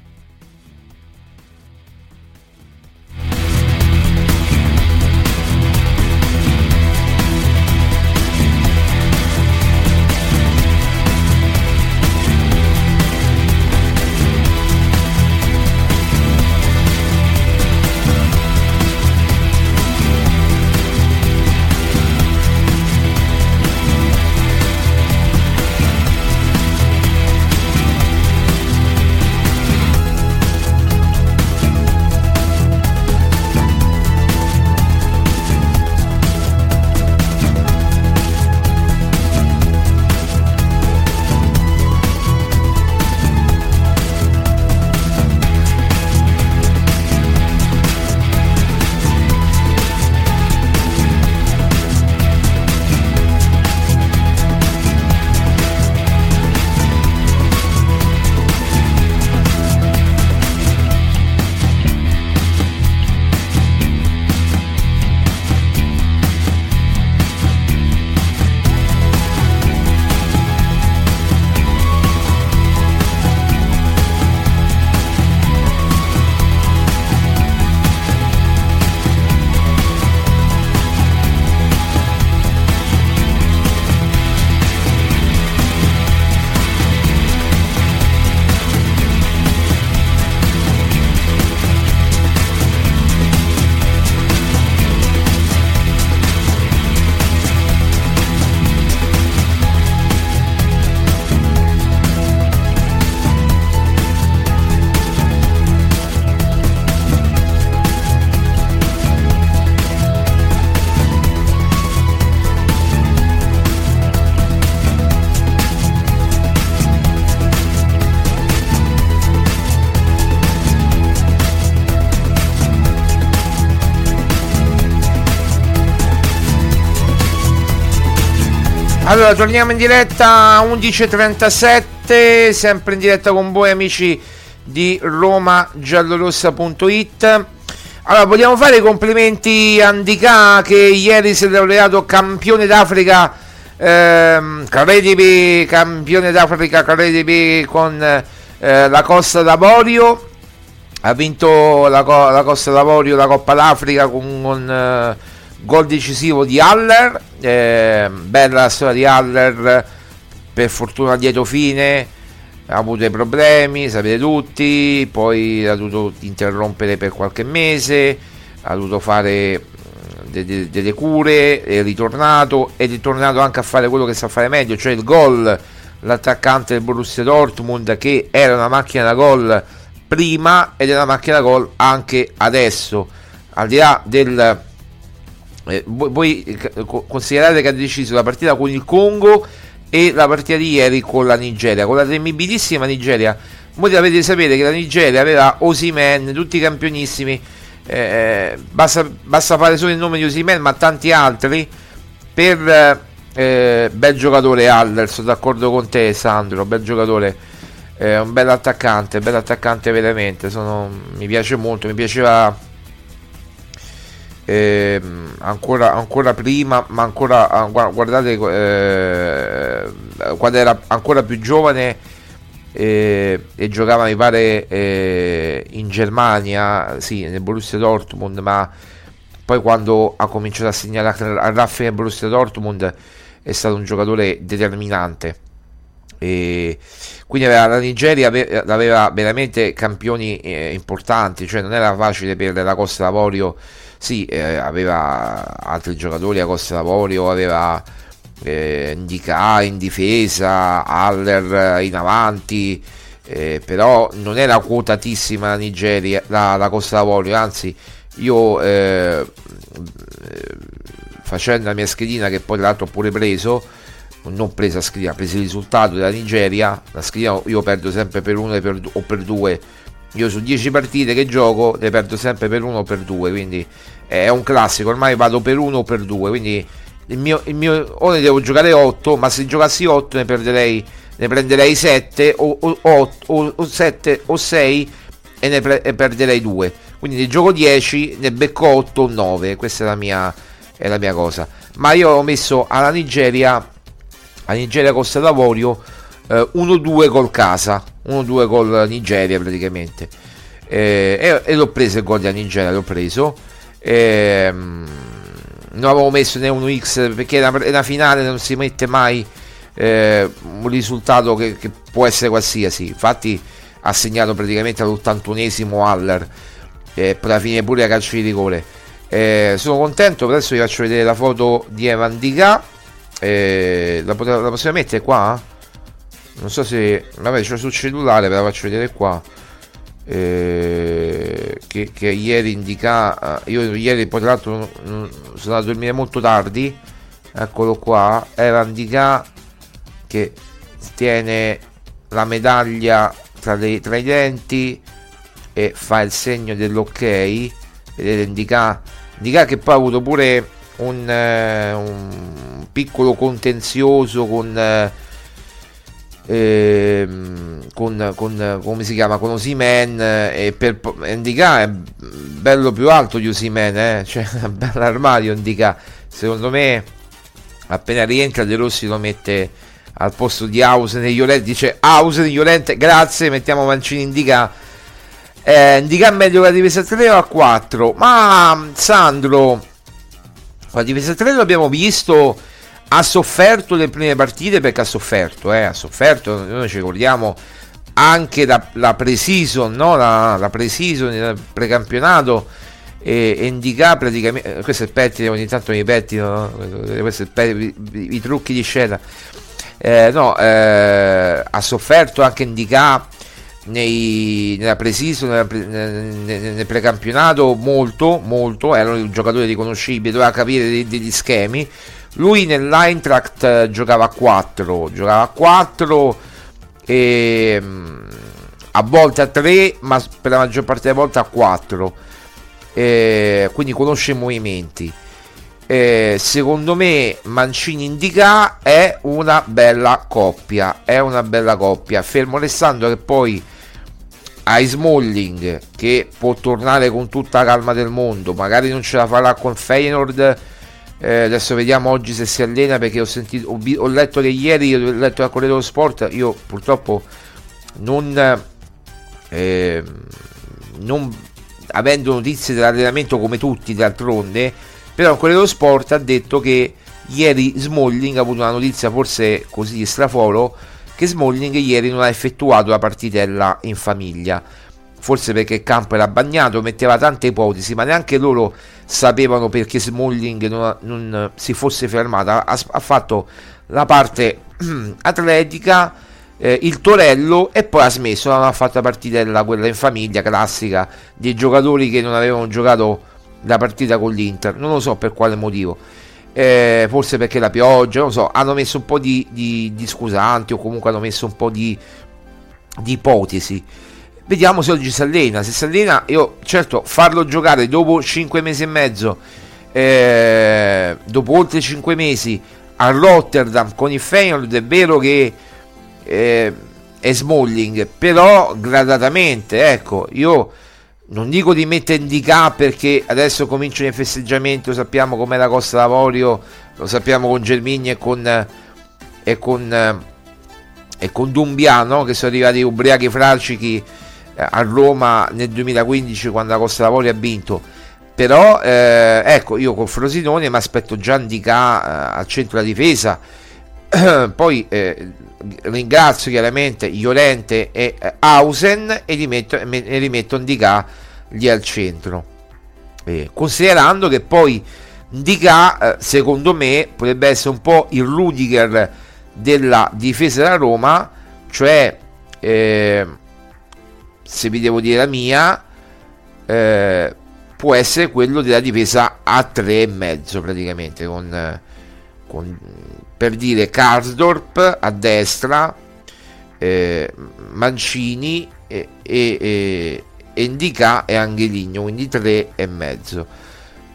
B: Allora, torniamo in diretta 11.37, sempre in diretta con voi amici di romagiallorossa.it. Allora, vogliamo fare i complimenti a Andika che ieri si è laureato campione d'Africa, ehm, credibi, campione d'Africa, credibi con eh, la Costa d'Avorio. Ha vinto la, la Costa d'Avorio, la Coppa d'Africa con... con eh, gol decisivo di Haller, eh, bella la storia di Haller, per fortuna dietro fine, ha avuto dei problemi, sapete tutti, poi ha dovuto interrompere per qualche mese, ha dovuto fare de- de- delle cure, è ritornato ed è tornato anche a fare quello che sa fare meglio, cioè il gol, l'attaccante del Borussia Dortmund che era una macchina da gol prima ed è una macchina da gol anche adesso, al di là del eh, voi, eh, considerate che ha deciso la partita con il Congo e la partita di ieri con la Nigeria, con la temibilissima Nigeria. Voi dovete sapere che la Nigeria aveva Osimen, tutti campionissimi. Eh, basta, basta, fare solo il nome di Osimen, ma tanti altri. Per eh, bel giocatore Haller, sono d'accordo con te, Sandro. Bel giocatore, eh, un bel attaccante, bel attaccante veramente. Sono, mi piace molto, mi piaceva eh, ancora, ancora, prima, ma ancora ah, guardate eh, quando era ancora più giovane eh, e giocava mi pare eh, in Germania, sì, nel Borussia Dortmund, ma poi quando ha cominciato a segnare a Raffa nel Borussia Dortmund è stato un giocatore determinante. E quindi aveva, la Nigeria aveva veramente campioni eh, importanti, cioè non era facile per la Costa d'Avorio sì, eh, aveva altri giocatori a Costa d'Avorio, aveva eh, Ndika in difesa, Haller in avanti, eh, però non era quotatissima la Nigeria, la, la Costa d'Avorio, anzi io eh, facendo la mia schedina che poi l'altro ho pure preso, non presa schedina, preso il risultato della Nigeria, la schedina io perdo sempre per uno o per due io su 10 partite che gioco ne perdo sempre per 1 o per 2, quindi è un classico, ormai vado per 1 o per 2, quindi il mio, il mio, o ne devo giocare 8, ma se giocassi 8 ne perderei ne prenderei 7 o, o, o, o 7 o 6 e ne pre- e perderei 2. Quindi ne gioco 10, ne becco 8 o 9, questa è la mia, è la mia cosa. Ma io ho messo alla Nigeria, a Nigeria Costa d'Avorio, eh, 1-2 col casa 1-2 col Nigeria praticamente. Eh, e, e, l'ho preso il gol di Nigeria l'ho preso. Eh, non avevo messo né 1x perché è una, finale non si mette mai eh, un risultato che, che, può essere qualsiasi. Infatti ha segnato praticamente all'81esimo Haller eh, poteva finire pure a calcio di rigore. Eh, sono contento adesso vi faccio vedere la foto di Evan Diga. Eh, la, la possiamo mettere qua? Non so se vabbè c'è sul cellulare ve la faccio vedere qua. Eh, che, che, ieri indica eh, io ieri poi tra l'altro sono andato a dormire molto tardi eccolo qua. Era indica che tiene la medaglia tra, le, tra i denti e fa il segno dell'ok. Vedete indica, indica che poi ha avuto pure un, eh, un piccolo contenzioso con eh, ehm, con, con, come si chiama con Osimen e per Indica è bello più alto di Osimen eh? *laughs* cioè un bel armadio Indica secondo me appena rientra De Rossi lo mette al posto di Hausen e Llorente dice Hausen e Llorente grazie mettiamo Mancini Indica eh, Indica meglio la difesa 3 o a 4 ma Sandro la difesa 3 l'abbiamo visto ha sofferto le prime partite perché ha sofferto, eh, ha sofferto, noi ci ricordiamo anche la, la pre-season, no? la, la pre-season, il precampionato e, indica praticamente, eh, questo è il pettine, ogni tanto mi pettino, no? i, i, trucchi di scena, eh, no, eh, ha sofferto anche indica nei, nella pre-season, nella pre, nel, nel, precampionato molto, molto, era un giocatore riconoscibile, doveva capire degli, degli schemi, lui nell'Eintracht eh, giocava a 4, giocava a 4 e mm, a volte a 3, ma per la maggior parte delle volte a 4. E quindi conosce i movimenti. eh, secondo me Mancini Indica è una bella coppia è una bella coppia fermo restando che poi ai Smalling che può tornare con tutta la calma del mondo magari non ce la farà con Feyenoord eh, adesso vediamo oggi se si allena perché ho, sentito, ho, ho letto che ieri ho letto da Corriere dello Sport io purtroppo non, eh, non avendo notizie dell'allenamento come tutti d'altronde però quello dello sport ha detto che ieri Smalling ha avuto una notizia forse così di straforo che Smalling ieri non ha effettuato la partitella in famiglia. Forse perché il campo era bagnato metteva tante ipotesi ma neanche loro sapevano perché Smalling non, non si fosse fermata ha, ha fatto la parte *clears throat* atletica eh, il Torello e poi ha smesso non ha fatto la partitella quella in famiglia classica dei giocatori che non avevano giocato la partita con l'Inter, non lo so per quale motivo. Eh, forse perché la pioggia, non lo so, hanno messo un po' di, di, di scusanti o comunque hanno messo un po' di, di ipotesi. Vediamo se oggi si allena. Se si allena, io certo farlo giocare dopo 5 mesi e mezzo, eh, dopo oltre 5 mesi a Rotterdam con il Feyenoord, è vero che eh, è Smalling, però gradatamente, ecco, io non dico di mettere in DK perché adesso cominciano i festeggiamenti, sappiamo com'è la Costa d'Avorio, lo sappiamo con Germigni e con, e con, e con Dumbiano che sono arrivati ubriachi fralcichi eh, a Roma nel 2015 quando la Costa d'Avorio ha vinto. Però eh, ecco, io con Frosinone mi aspetto già in DK eh, al centro della difesa. *clears throat* Poi eh, ringrazio chiaramente Iolente e eh, Hausen e li metto, e li metto Ndika lì al centro eh, considerando che poi Ndika eh, secondo me potrebbe essere un po' il Rudiger della difesa della Roma cioè eh, se vi devo dire la mia eh, può essere quello della difesa a tre e mezzo praticamente con, con per dire Karsdorp a destra, eh, Mancini e, e, e Indica e Angeligno, quindi tre e mezzo.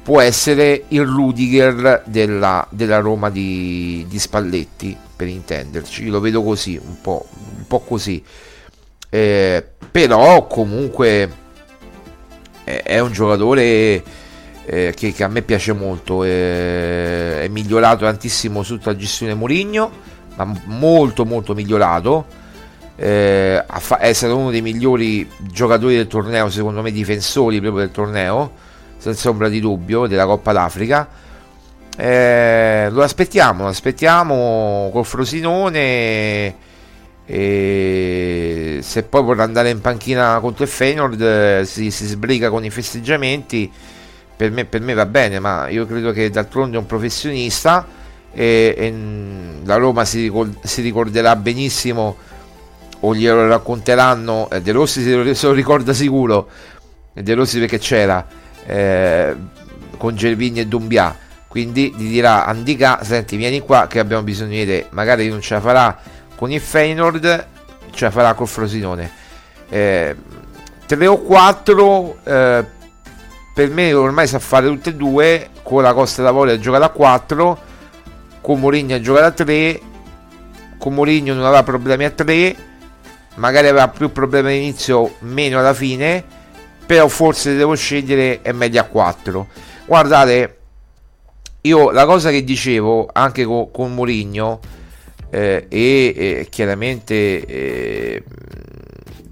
B: Può essere il Rudiger della, della Roma di, di, Spalletti, per intenderci. Lo vedo così, un po', un po così. Eh, però comunque è, è un giocatore eh, che, che, a me piace molto, eh, è migliorato tantissimo sotto la gestione Mourinho, ma molto molto migliorato. Eh, è stato uno dei migliori giocatori del torneo, secondo me difensori proprio del torneo, senza ombra di dubbio, della Coppa d'Africa. Eh, lo aspettiamo, lo aspettiamo col Frosinone. E se poi vorrà andare in panchina contro il Feyenoord eh, si, si sbriga con i festeggiamenti per me, per me, va bene, ma io credo che d'altronde è un professionista e, e la Roma si, si, ricorderà benissimo o glielo racconteranno, eh, De Rossi se lo, ricorda sicuro, De Rossi perché c'era eh, con Gervigni e Dumbia, quindi gli dirà Andica, senti vieni qua che abbiamo bisogno di te, magari non ce la farà con il Feyenoord, la farà col Frosinone. Eh, 3 o 4 eh, per me ormai sa fare tutte e due con la Costa d'Avorio gioca da 4 con Mourinho gioca da 3 con Mourinho non aveva problemi a 3 magari aveva più problemi all'inizio meno alla fine però forse devo scegliere è meglio a 4 guardate io la cosa che dicevo anche con, con Mourinho eh, e chiaramente eh,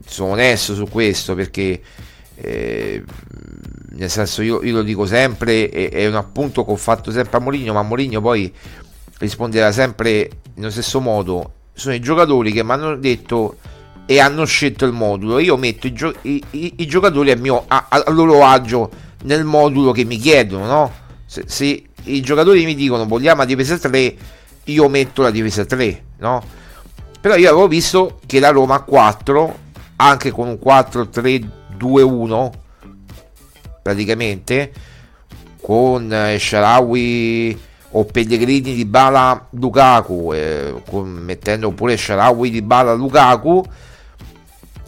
B: sono onesto su questo perché eh, nel senso io, io, lo dico sempre è un appunto che ho fatto sempre a Moligno ma Moligno poi risponderà sempre nello stesso modo sono i giocatori che mi hanno detto e hanno scelto il modulo io metto i, gio- i, i, i giocatori a, mio, a, a, loro agio nel modulo che mi chiedono no? se, se, i giocatori mi dicono vogliamo la difesa 3 io metto la difesa 3 no? però io avevo visto che la Roma 4 anche con un 4-3-2-1 praticamente con eh, Sharawi o Pellegrini di Bala Lukaku eh, con, mettendo pure Sharawi di Bala Lukaku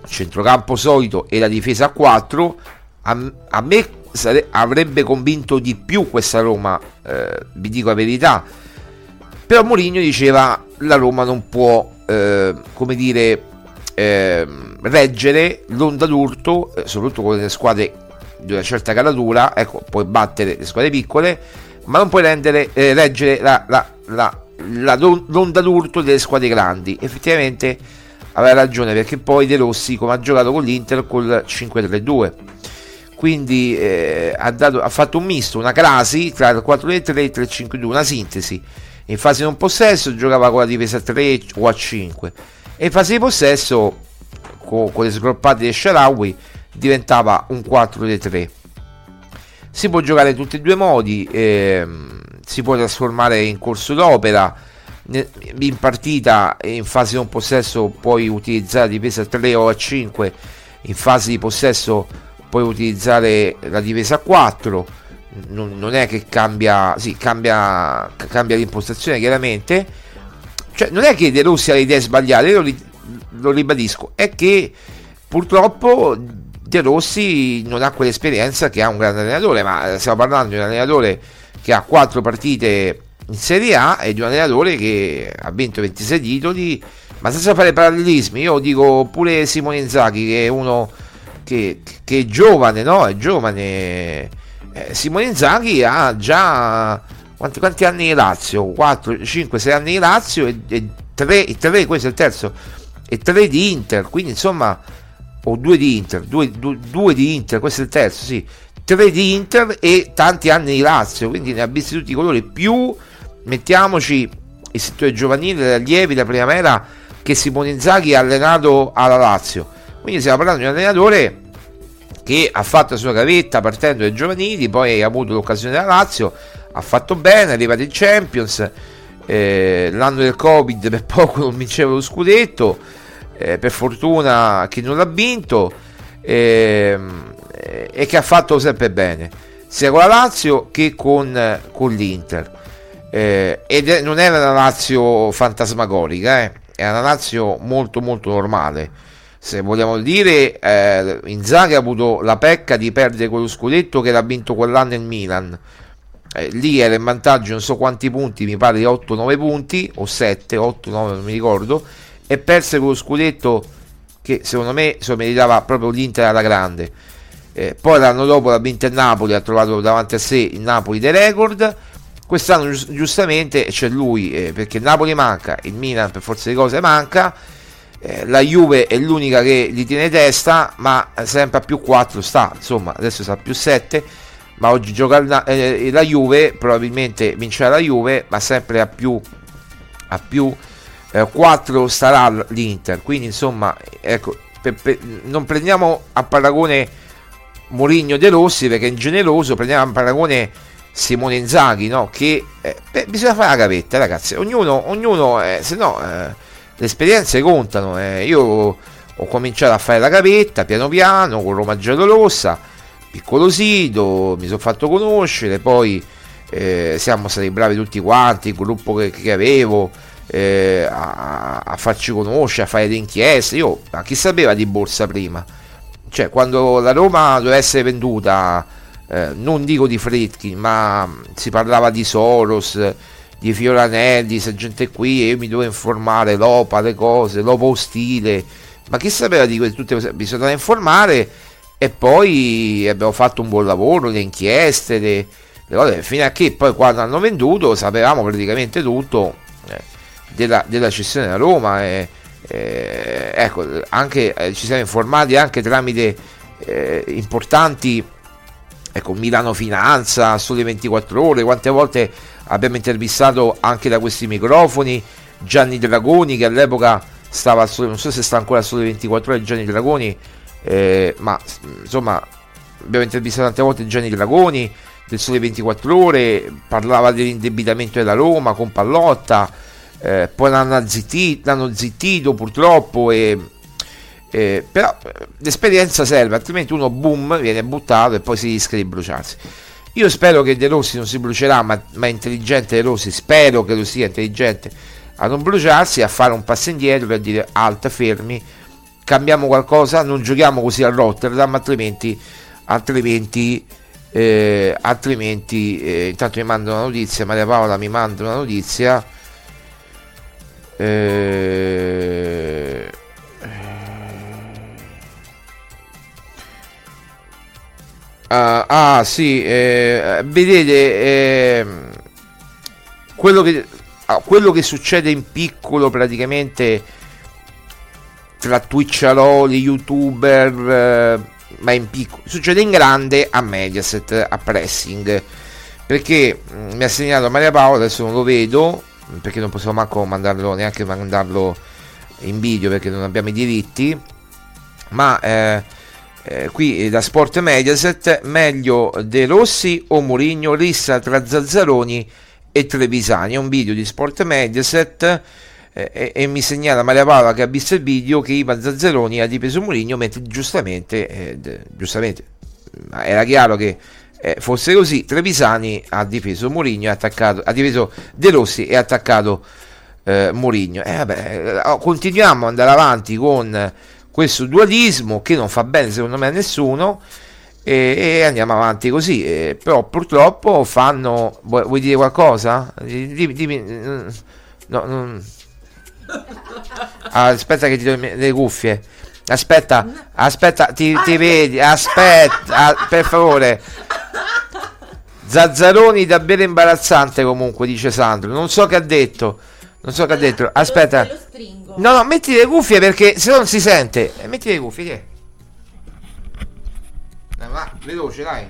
B: centrocampo solito e la difesa a 4 a, a me sare- avrebbe convinto di più questa Roma, eh, vi dico la verità. Però Mourinho diceva la Roma non può, eh, come dire, eh, reggere l'onda d'urto, eh, soprattutto con le squadre di una certa caratura, ecco, puoi battere le squadre piccole, ma non puoi rendere, eh, reggere la, la, la, l'onda d'urto delle squadre grandi. Effettivamente aveva ragione perché poi De Rossi, come ha giocato con l'Inter, col 5-3-2 quindi eh, ha, dato, ha, fatto un misto, una crasi tra il 4-3 e il 3-5-2, una sintesi. In fase non possesso giocava con la difesa a 3 o a 5 e in fase di possesso con, con le sgroppate di Sharawi diventava un 4-3. Si può giocare in tutti e due i modi, ehm, si può trasformare in corso d'opera, in partita in fase non possesso puoi utilizzare la difesa a 3 o a 5, in fase di possesso puoi utilizzare la difesa a 4 non, non, è che cambia sì, cambia, cambia l'impostazione chiaramente cioè non è che De Rossi ha le idee sbagliate io lo, lo ribadisco è che purtroppo De Rossi non ha quell'esperienza che ha un grande allenatore ma stiamo parlando di un allenatore che ha 4 partite in Serie A e di un allenatore che ha vinto 26 titoli ma senza fare parallelismi io dico pure Simone Inzaghi che è uno che, che è giovane, no? È giovane. Eh, Simone Inzaghi ha già quanti, quanti anni in Lazio? 4, 5, 6 anni in Lazio e, e 3, 3, questo è il terzo, e 3 di Inter, quindi insomma, o 2 di Inter, 2, 2, 2 di Inter, questo è il terzo, sì, 3 di Inter e tanti anni di Lazio, quindi ne ha visti tutti i colori, più mettiamoci il settore giovanile, le allievi, la primavera che Simone Inzaghi ha allenato alla Lazio. Quindi stiamo parlando di un allenatore che ha fatto la sua gavetta partendo dai giovanili, poi ha avuto l'occasione della Lazio, ha fatto bene, è arrivato in Champions, eh, l'anno del Covid per *laughs* poco non vinceva lo scudetto, eh, per fortuna che non l'ha vinto eh, e che ha fatto sempre bene, sia con la Lazio che con, con l'Inter. Eh, ed non era una Lazio fantasmagorica, eh, era una Lazio molto molto normale se vogliamo dire, eh, Inzaghi ha avuto la pecca di perdere quello scudetto che l'ha vinto quell'anno il Milan. Eh, lì era in vantaggio non so quanti punti, mi pare di 8-9 punti, o 7, 8-9 non mi ricordo, e perse quello scudetto che secondo me se meritava proprio l'Inter alla grande. Eh, poi l'anno dopo l'ha vinto il Napoli, ha trovato davanti a sé il Napoli dei record. Quest'anno giustamente c'è lui, eh, perché il Napoli manca, il Milan per forza di cose manca la Juve è l'unica che gli tiene testa, ma sempre a più 4 sta, insomma, adesso sta a più 7, ma oggi gioca la, eh, la Juve, probabilmente vincerà la Juve, ma sempre a più, a più eh, 4 starà l'Inter, quindi insomma, ecco, per, per, non prendiamo a paragone Mourinho De Rossi perché è ingeneroso, prendiamo a paragone Simone Inzaghi, no? che eh, beh, bisogna fare la gavetta, ragazzi, ognuno, ognuno eh, se no eh, le esperienze contano. Eh. Io ho cominciato a fare la gavetta piano piano con Roma Giallorossa, piccolo sito, mi sono fatto conoscere, poi eh, siamo stati bravi tutti quanti, il gruppo che, che avevo. Eh, a, a, farci conoscere, a fare le inchieste. Io, ma chi sapeva di borsa prima? Cioè, quando la Roma doveva essere venduta, eh, non dico di Fritkin, ma si parlava di Soros, di Fioranelli, questa gente qui, e io mi dovevo informare, l'OPA, le cose, l'OPA ostile, ma chi sapeva di tutte queste cose? Bisogna informare e poi abbiamo fatto un buon lavoro, le inchieste, le, le cose, fino a che poi quando hanno venduto sapevamo praticamente tutto eh, della, della cessione da Roma. E, eh, ecco, anche, eh, ci siamo informati anche tramite eh, importanti ecco, Milano Finanza, Sole 24 Ore, quante volte abbiamo intervistato anche da questi microfoni Gianni Dragoni che all'epoca stava, non so se sta ancora Sole 24 Ore Gianni Dragoni, eh, ma insomma abbiamo intervistato tante volte Gianni Dragoni del Sole 24 Ore, parlava dell'indebitamento della Roma con Pallotta, eh, poi l'hanno zittito, l'hanno zittito purtroppo e eh, però l'esperienza serve, altrimenti uno boom viene buttato e poi si rischia di bruciarsi. Io spero che De Rossi non si brucerà, ma, ma intelligente De Rossi, spero che lo sia intelligente a non bruciarsi, a fare un passo indietro per dire alta, fermi, cambiamo qualcosa, non giochiamo così a Rotterdam, altrimenti, altrimenti eh, altrimenti eh, intanto mi manda una notizia Maria Paola mi manda una notizia eh, ah, ah, sì eh, vedete ehm, quello che ah, quello che succede in piccolo praticamente tra twitcharoli youtuber eh, ma in piccolo. Succede in grande a Mediaset, a Pressing, perché mm, mi ha segnalato Maria Paola, adesso non lo vedo, perché non possiamo manco mandarlo, neanche mandarlo in video perché non abbiamo i diritti, ma eh, eh, qui da Sport Mediaset, meglio De Rossi o Mourinho, rissa tra Zazzaroni e Trevisani, è un video di Sport Mediaset e, e, mi segnala Maria Paola che ha visto il video che Ivan Zazzeroni ha difeso Mourinho mentre giustamente, eh, giustamente era chiaro che eh, fosse così Trevisani ha difeso Mourinho ha difeso De Rossi e ha attaccato eh, Mourinho. Eh, continuiamo ad andare avanti con questo dualismo che non fa bene secondo me a nessuno e, e andiamo avanti così eh, però purtroppo fanno vuoi, vuoi dire qualcosa? dimmi, dimmi mm, no, non Ah, aspetta che ti do le cuffie. Aspetta, aspetta, ti, ti vedi, aspetta, per favore. Zazzaroni davvero imbarazzante comunque, dice Sandro. Non so che ha detto. Non so che ha detto. Aspetta. No, no, metti le cuffie perché se no non si sente. Eh, metti le cuffie, che? Dai, va, veloce, dai.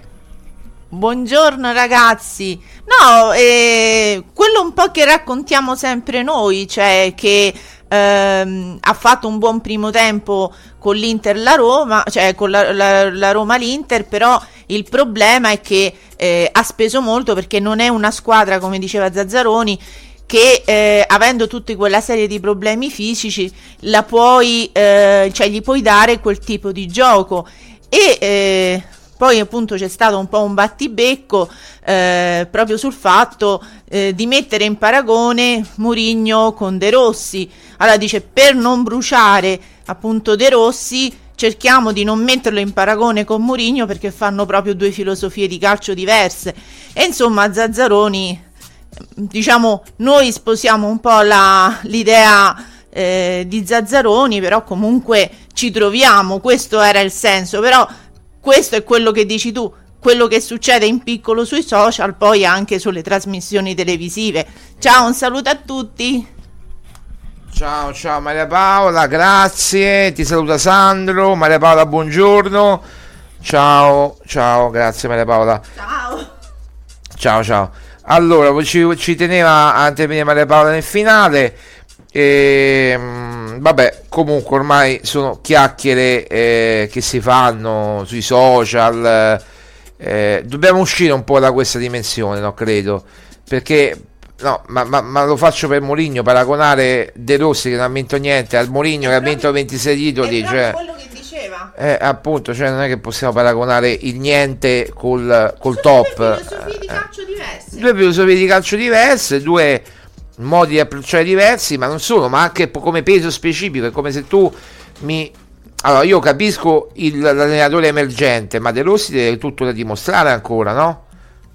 G: Buongiorno ragazzi. No, eh, quello un po' che raccontiamo sempre noi, cioè che ehm, ha fatto un buon primo tempo con l'Inter la Roma, cioè con la, la, la Roma l'Inter, però il problema è che eh, ha speso molto perché non è una squadra, come diceva Zazzaroni, che eh, avendo tutta quella serie di problemi fisici la puoi, eh, cioè gli puoi dare quel tipo di gioco e eh, poi appunto c'è stato un po' un battibecco eh, proprio sul fatto eh, di mettere in paragone Murigno con De Rossi. Allora dice per non bruciare appunto De Rossi cerchiamo di non metterlo in paragone con Murigno perché fanno proprio due filosofie di calcio diverse. E insomma Zazzaroni, diciamo, noi sposiamo un po' la, l'idea eh, di Zazzaroni, però comunque ci troviamo, questo era il senso, però questo è quello che dici tu, quello che succede in piccolo sui social, poi anche sulle trasmissioni televisive. Ciao, un saluto a tutti.
B: Ciao, ciao Maria Paola, grazie. Ti saluta Sandro. Maria Paola, buongiorno. Ciao, ciao, grazie Maria Paola.
G: Ciao.
B: Ciao, ciao. Allora, ci, ci teneva a intervenire Maria Paola nel finale. E, ehm, vabbè, comunque ormai sono chiacchiere eh, che si fanno sui social. Eh, dobbiamo uscire un po' da questa dimensione, no? Credo. Perché no, ma, ma, ma, lo faccio per Mourinho, paragonare De Rossi che non ha vinto niente al Mourinho che ha vinto 26 titoli. Cioè,
G: quello che diceva.
B: Eh, appunto, cioè non è che possiamo paragonare il niente col, col top.
G: Due filosofie di calcio diverse.
B: Due filosofie di calcio diverse, due modi di approcciare diversi, ma non solo, ma anche come peso specifico. È come se tu mi. Allora, io capisco il, l'allenatore emergente, ma De Rossi deve tutto da dimostrare ancora, no?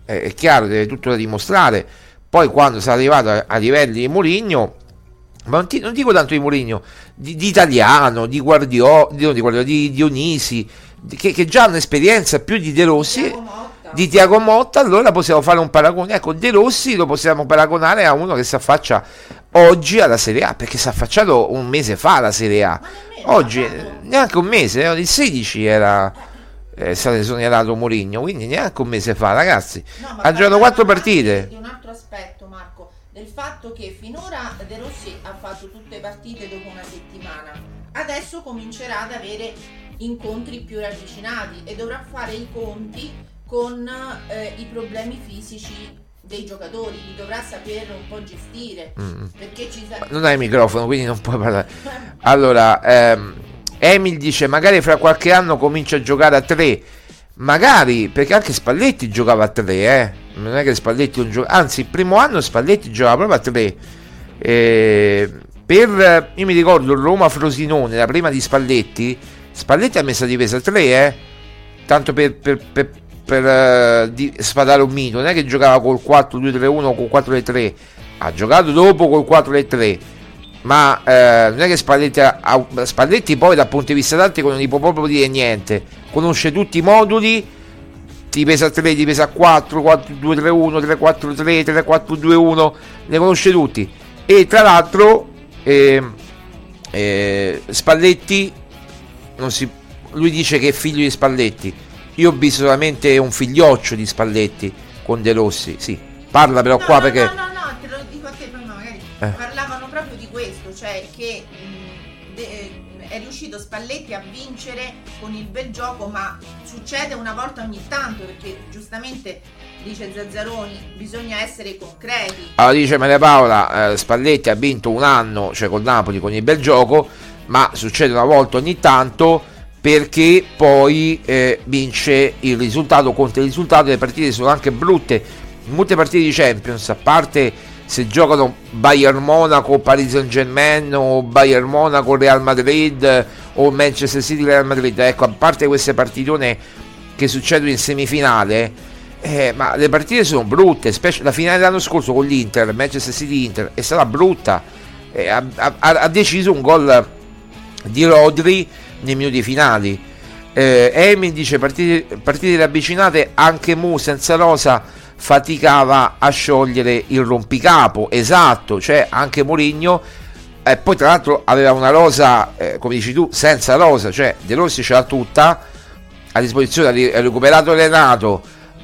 B: È, è chiaro, deve tutto da dimostrare. Poi, quando sarà arrivato a, a livelli di Mourinho, ma non, ti, non, dico tanto di Mourinho, di, di Italiano, di Guardiola, di, di, di Dionisi, che, che, già hanno esperienza più di De Rossi di Tiago Motta, allora possiamo fare un paragone. Ecco, De Rossi lo possiamo paragonare a uno che si affaccia oggi alla Serie A, perché si è affacciato un mese fa alla Serie A. Oggi, neanche un mese, il 16 era eh, stato esonerato Mourinho, quindi neanche un mese fa, ragazzi. No, ha giocato quattro partite.
G: Di un altro aspetto, Marco, del fatto che finora De Rossi ha fatto tutte le partite dopo una settimana. Adesso comincerà ad avere incontri più ravvicinati e dovrà fare i conti con eh, i problemi fisici dei giocatori, li dovrà saper un po' gestire. Mm. Perché ci sa-
B: non hai il microfono, quindi non puoi parlare. Allora, ehm, Emil dice: Magari fra qualche anno comincia a giocare a tre. Magari, perché anche Spalletti giocava a tre, eh. Non è che Spalletti non gioca. Anzi, il primo anno Spalletti giocava proprio a tre. Eh, per, io mi ricordo Roma Frosinone, la prima di Spalletti. Spalletti ha messo a difesa a tre, eh. Tanto per, per, per per eh, di, sfatare un mito, non è che giocava col 4-2-3-1 o col 4-3, ha giocato dopo col 4-3, ma eh, non è che Spalletti, ha, Spalletti poi dal punto di vista tattico non gli può proprio dire niente, conosce tutti i moduli, ti pesa 3, ti pesa 4, 4-2-3-1, 3-4-3, 3-4-2-1, ne conosce tutti. E tra l'altro eh, eh, Spalletti si, lui dice che è figlio di Spalletti io ho visto solamente un figlioccio di Spalletti con De Rossi sì parla però
G: no,
B: qua
G: no,
B: perché
G: no no no te lo dico a te prima magari eh. parlavano è riuscito Spalletti a vincere con il bel gioco ma succede una volta ogni tanto perché giustamente dice Zazzaroni bisogna essere concreti.
B: Allora dice Maria Paola eh, Spalletti ha vinto un anno cioè col Napoli con il bel gioco ma succede una volta ogni tanto perché poi eh, vince il risultato. Conta il risultato le partite sono anche brutte. Molte partite di Champions a parte se giocano Bayern Monaco Paris Saint Germain o Bayern Monaco Real Madrid o Manchester City Real Madrid ecco a parte queste partitone che succedono in semifinale eh, ma le partite sono brutte specie la finale dell'anno scorso con l'Inter Manchester City Inter è stata brutta eh, ha, ha, ha deciso un gol di Rodri nei minuti finali. Eh, dice partite, partite ravvicinate, anche Mu senza rosa faticava a sciogliere il rompicapo. Esatto, cioè anche Mourinho. Eh, poi tra l'altro aveva una rosa, eh, come dici tu, senza rosa, cioè De Rossi ce l'ha tutta a disposizione, ha recuperato Renato,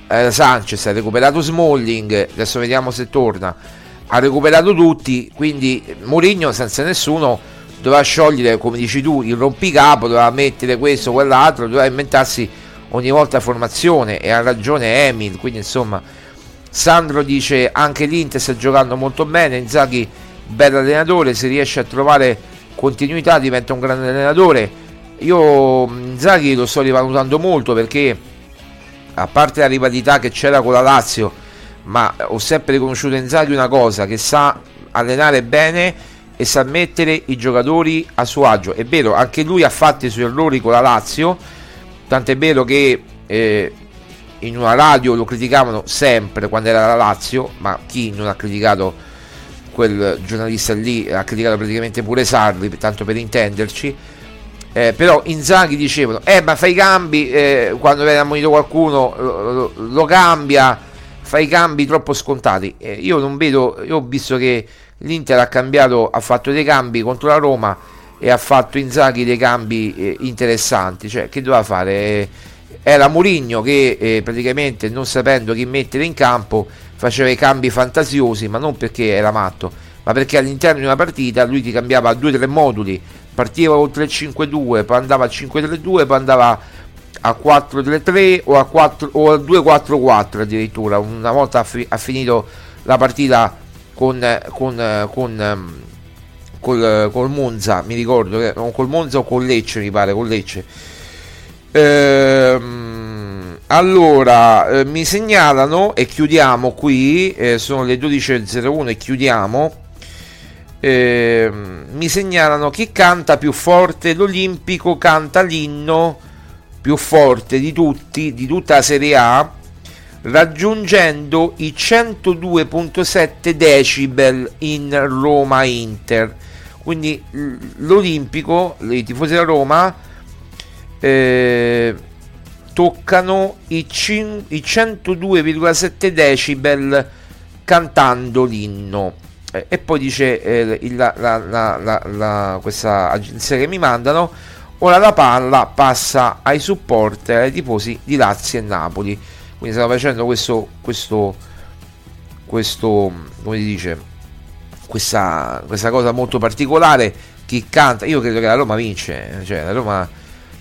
B: eh, Sanchez, ha recuperato Smalling, adesso vediamo se torna, ha recuperato tutti, quindi Mourinho senza nessuno doveva sciogliere, come dici tu, il rompicapo, doveva mettere questo, quell'altro, doveva inventarsi ogni volta formazione e ha ragione Emil, quindi insomma Sandro dice anche l'Inter sta giocando molto bene, Inzaghi bel allenatore, se riesce a trovare continuità diventa un grande allenatore. Io Inzaghi lo sto rivalutando molto perché a parte la rivalità che c'era con la Lazio, ma ho sempre riconosciuto Inzaghi una cosa, che sa allenare bene e sa mettere i giocatori a suo agio. È vero, anche lui ha fatto i suoi errori con la Lazio, tant'è vero che eh, in una radio lo criticavano sempre quando era la Lazio, ma chi non ha criticato quel giornalista lì, ha criticato praticamente pure Sarri, tanto per intenderci. Eh, però Inzaghi dicevano, eh ma fai i cambi, eh, quando viene ammonito qualcuno lo, lo, lo, cambia, fai i cambi troppo scontati. Eh, io non vedo, io ho visto che l'Inter ha cambiato, ha fatto dei cambi contro la Roma e ha fatto Inzaghi dei cambi eh, interessanti, cioè che doveva fare? Eh, era Mourinho che eh, praticamente non sapendo chi mettere in campo faceva i cambi fantasiosi, ma non perché era matto, ma perché all'interno di una partita lui ti cambiava due o tre moduli, partiva col 3-5-2, poi andava al 5-3-2, poi andava a 4-3-3 o a, 4, o a 2-4-4 addirittura, una volta ha, fi- ha finito la partita con, con, con ehm, col, col, Monza, mi ricordo, che, col Monza o con Lecce, mi pare, con Lecce. Ehm, allora, eh, mi segnalano e chiudiamo qui, eh, sono le 12.01 e chiudiamo. Eh, mi segnalano chi canta più forte l'Olimpico canta l'inno più forte di tutti, di tutta la Serie A raggiungendo i 102.7 decibel in Roma Inter. Quindi l'Olimpico, i tifosi della Roma eh, toccano i, cin- i 102,7 decibel cantando l'inno. Eh, e poi dice eh, il, la, la, la, questa agenzia che mi mandano, ora la palla passa ai supporter, ai tifosi di Lazio e Napoli. Quindi stiamo facendo questo questo questo come si dice questa, questa cosa molto particolare. Chi canta? Io credo che la Roma vince cioè la Roma,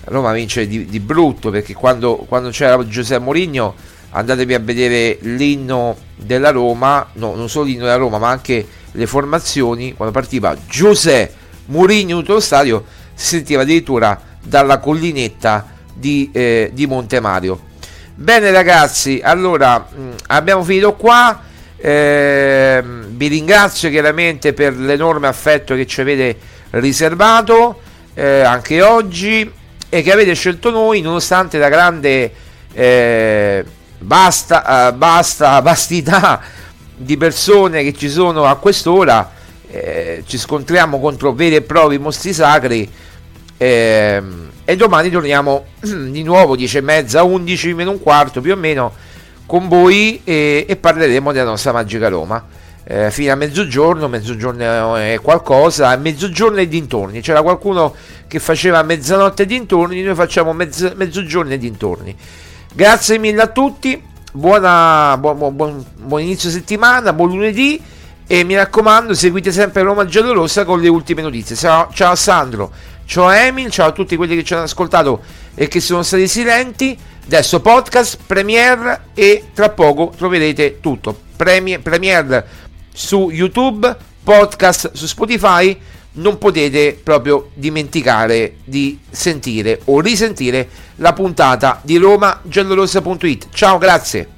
B: Roma vince di, di, brutto perché quando, quando c'era Giuseppe Mourinho andatevi a vedere l'inno della Roma no, non solo l'inno della Roma ma anche le formazioni quando partiva Giuseppe Mourinho tutto lo stadio si sentiva addirittura dalla collinetta di, eh, di Montemario Bene ragazzi, allora mm, abbiamo finito qua. Eh, vi ringrazio chiaramente per l'enorme affetto che ci avete riservato eh, anche oggi e che avete scelto noi nonostante la grande eh, basta, eh, basta *laughs* vastità di persone che ci sono a quest'ora, eh, ci scontriamo contro veri e propri mostri sacri eh, e domani torniamo *clears throat* di nuovo 10 e mezza, 11 meno un quarto più o meno con voi e, e parleremo della nostra magica Roma. Eh, fino a mezzogiorno, mezzogiorno è qualcosa, mezzogiorno e dintorni. C'era qualcuno che faceva mezzanotte e dintorni, noi facciamo mezz- mezzogiorno e dintorni. Grazie mille a tutti, buona, buon, buon, buon inizio settimana, buon lunedì e mi raccomando seguite sempre Roma Giallorossa con le ultime notizie. Ciao, ciao Sandro, ciao Emil, ciao a tutti quelli che ci hanno ascoltato e che sono stati silenti. Adesso podcast, premiere e tra poco troverete tutto. Premier, premiere su YouTube, podcast su Spotify. Non potete proprio dimenticare di sentire o risentire la puntata di RomaGiallorossa.it. Ciao, grazie.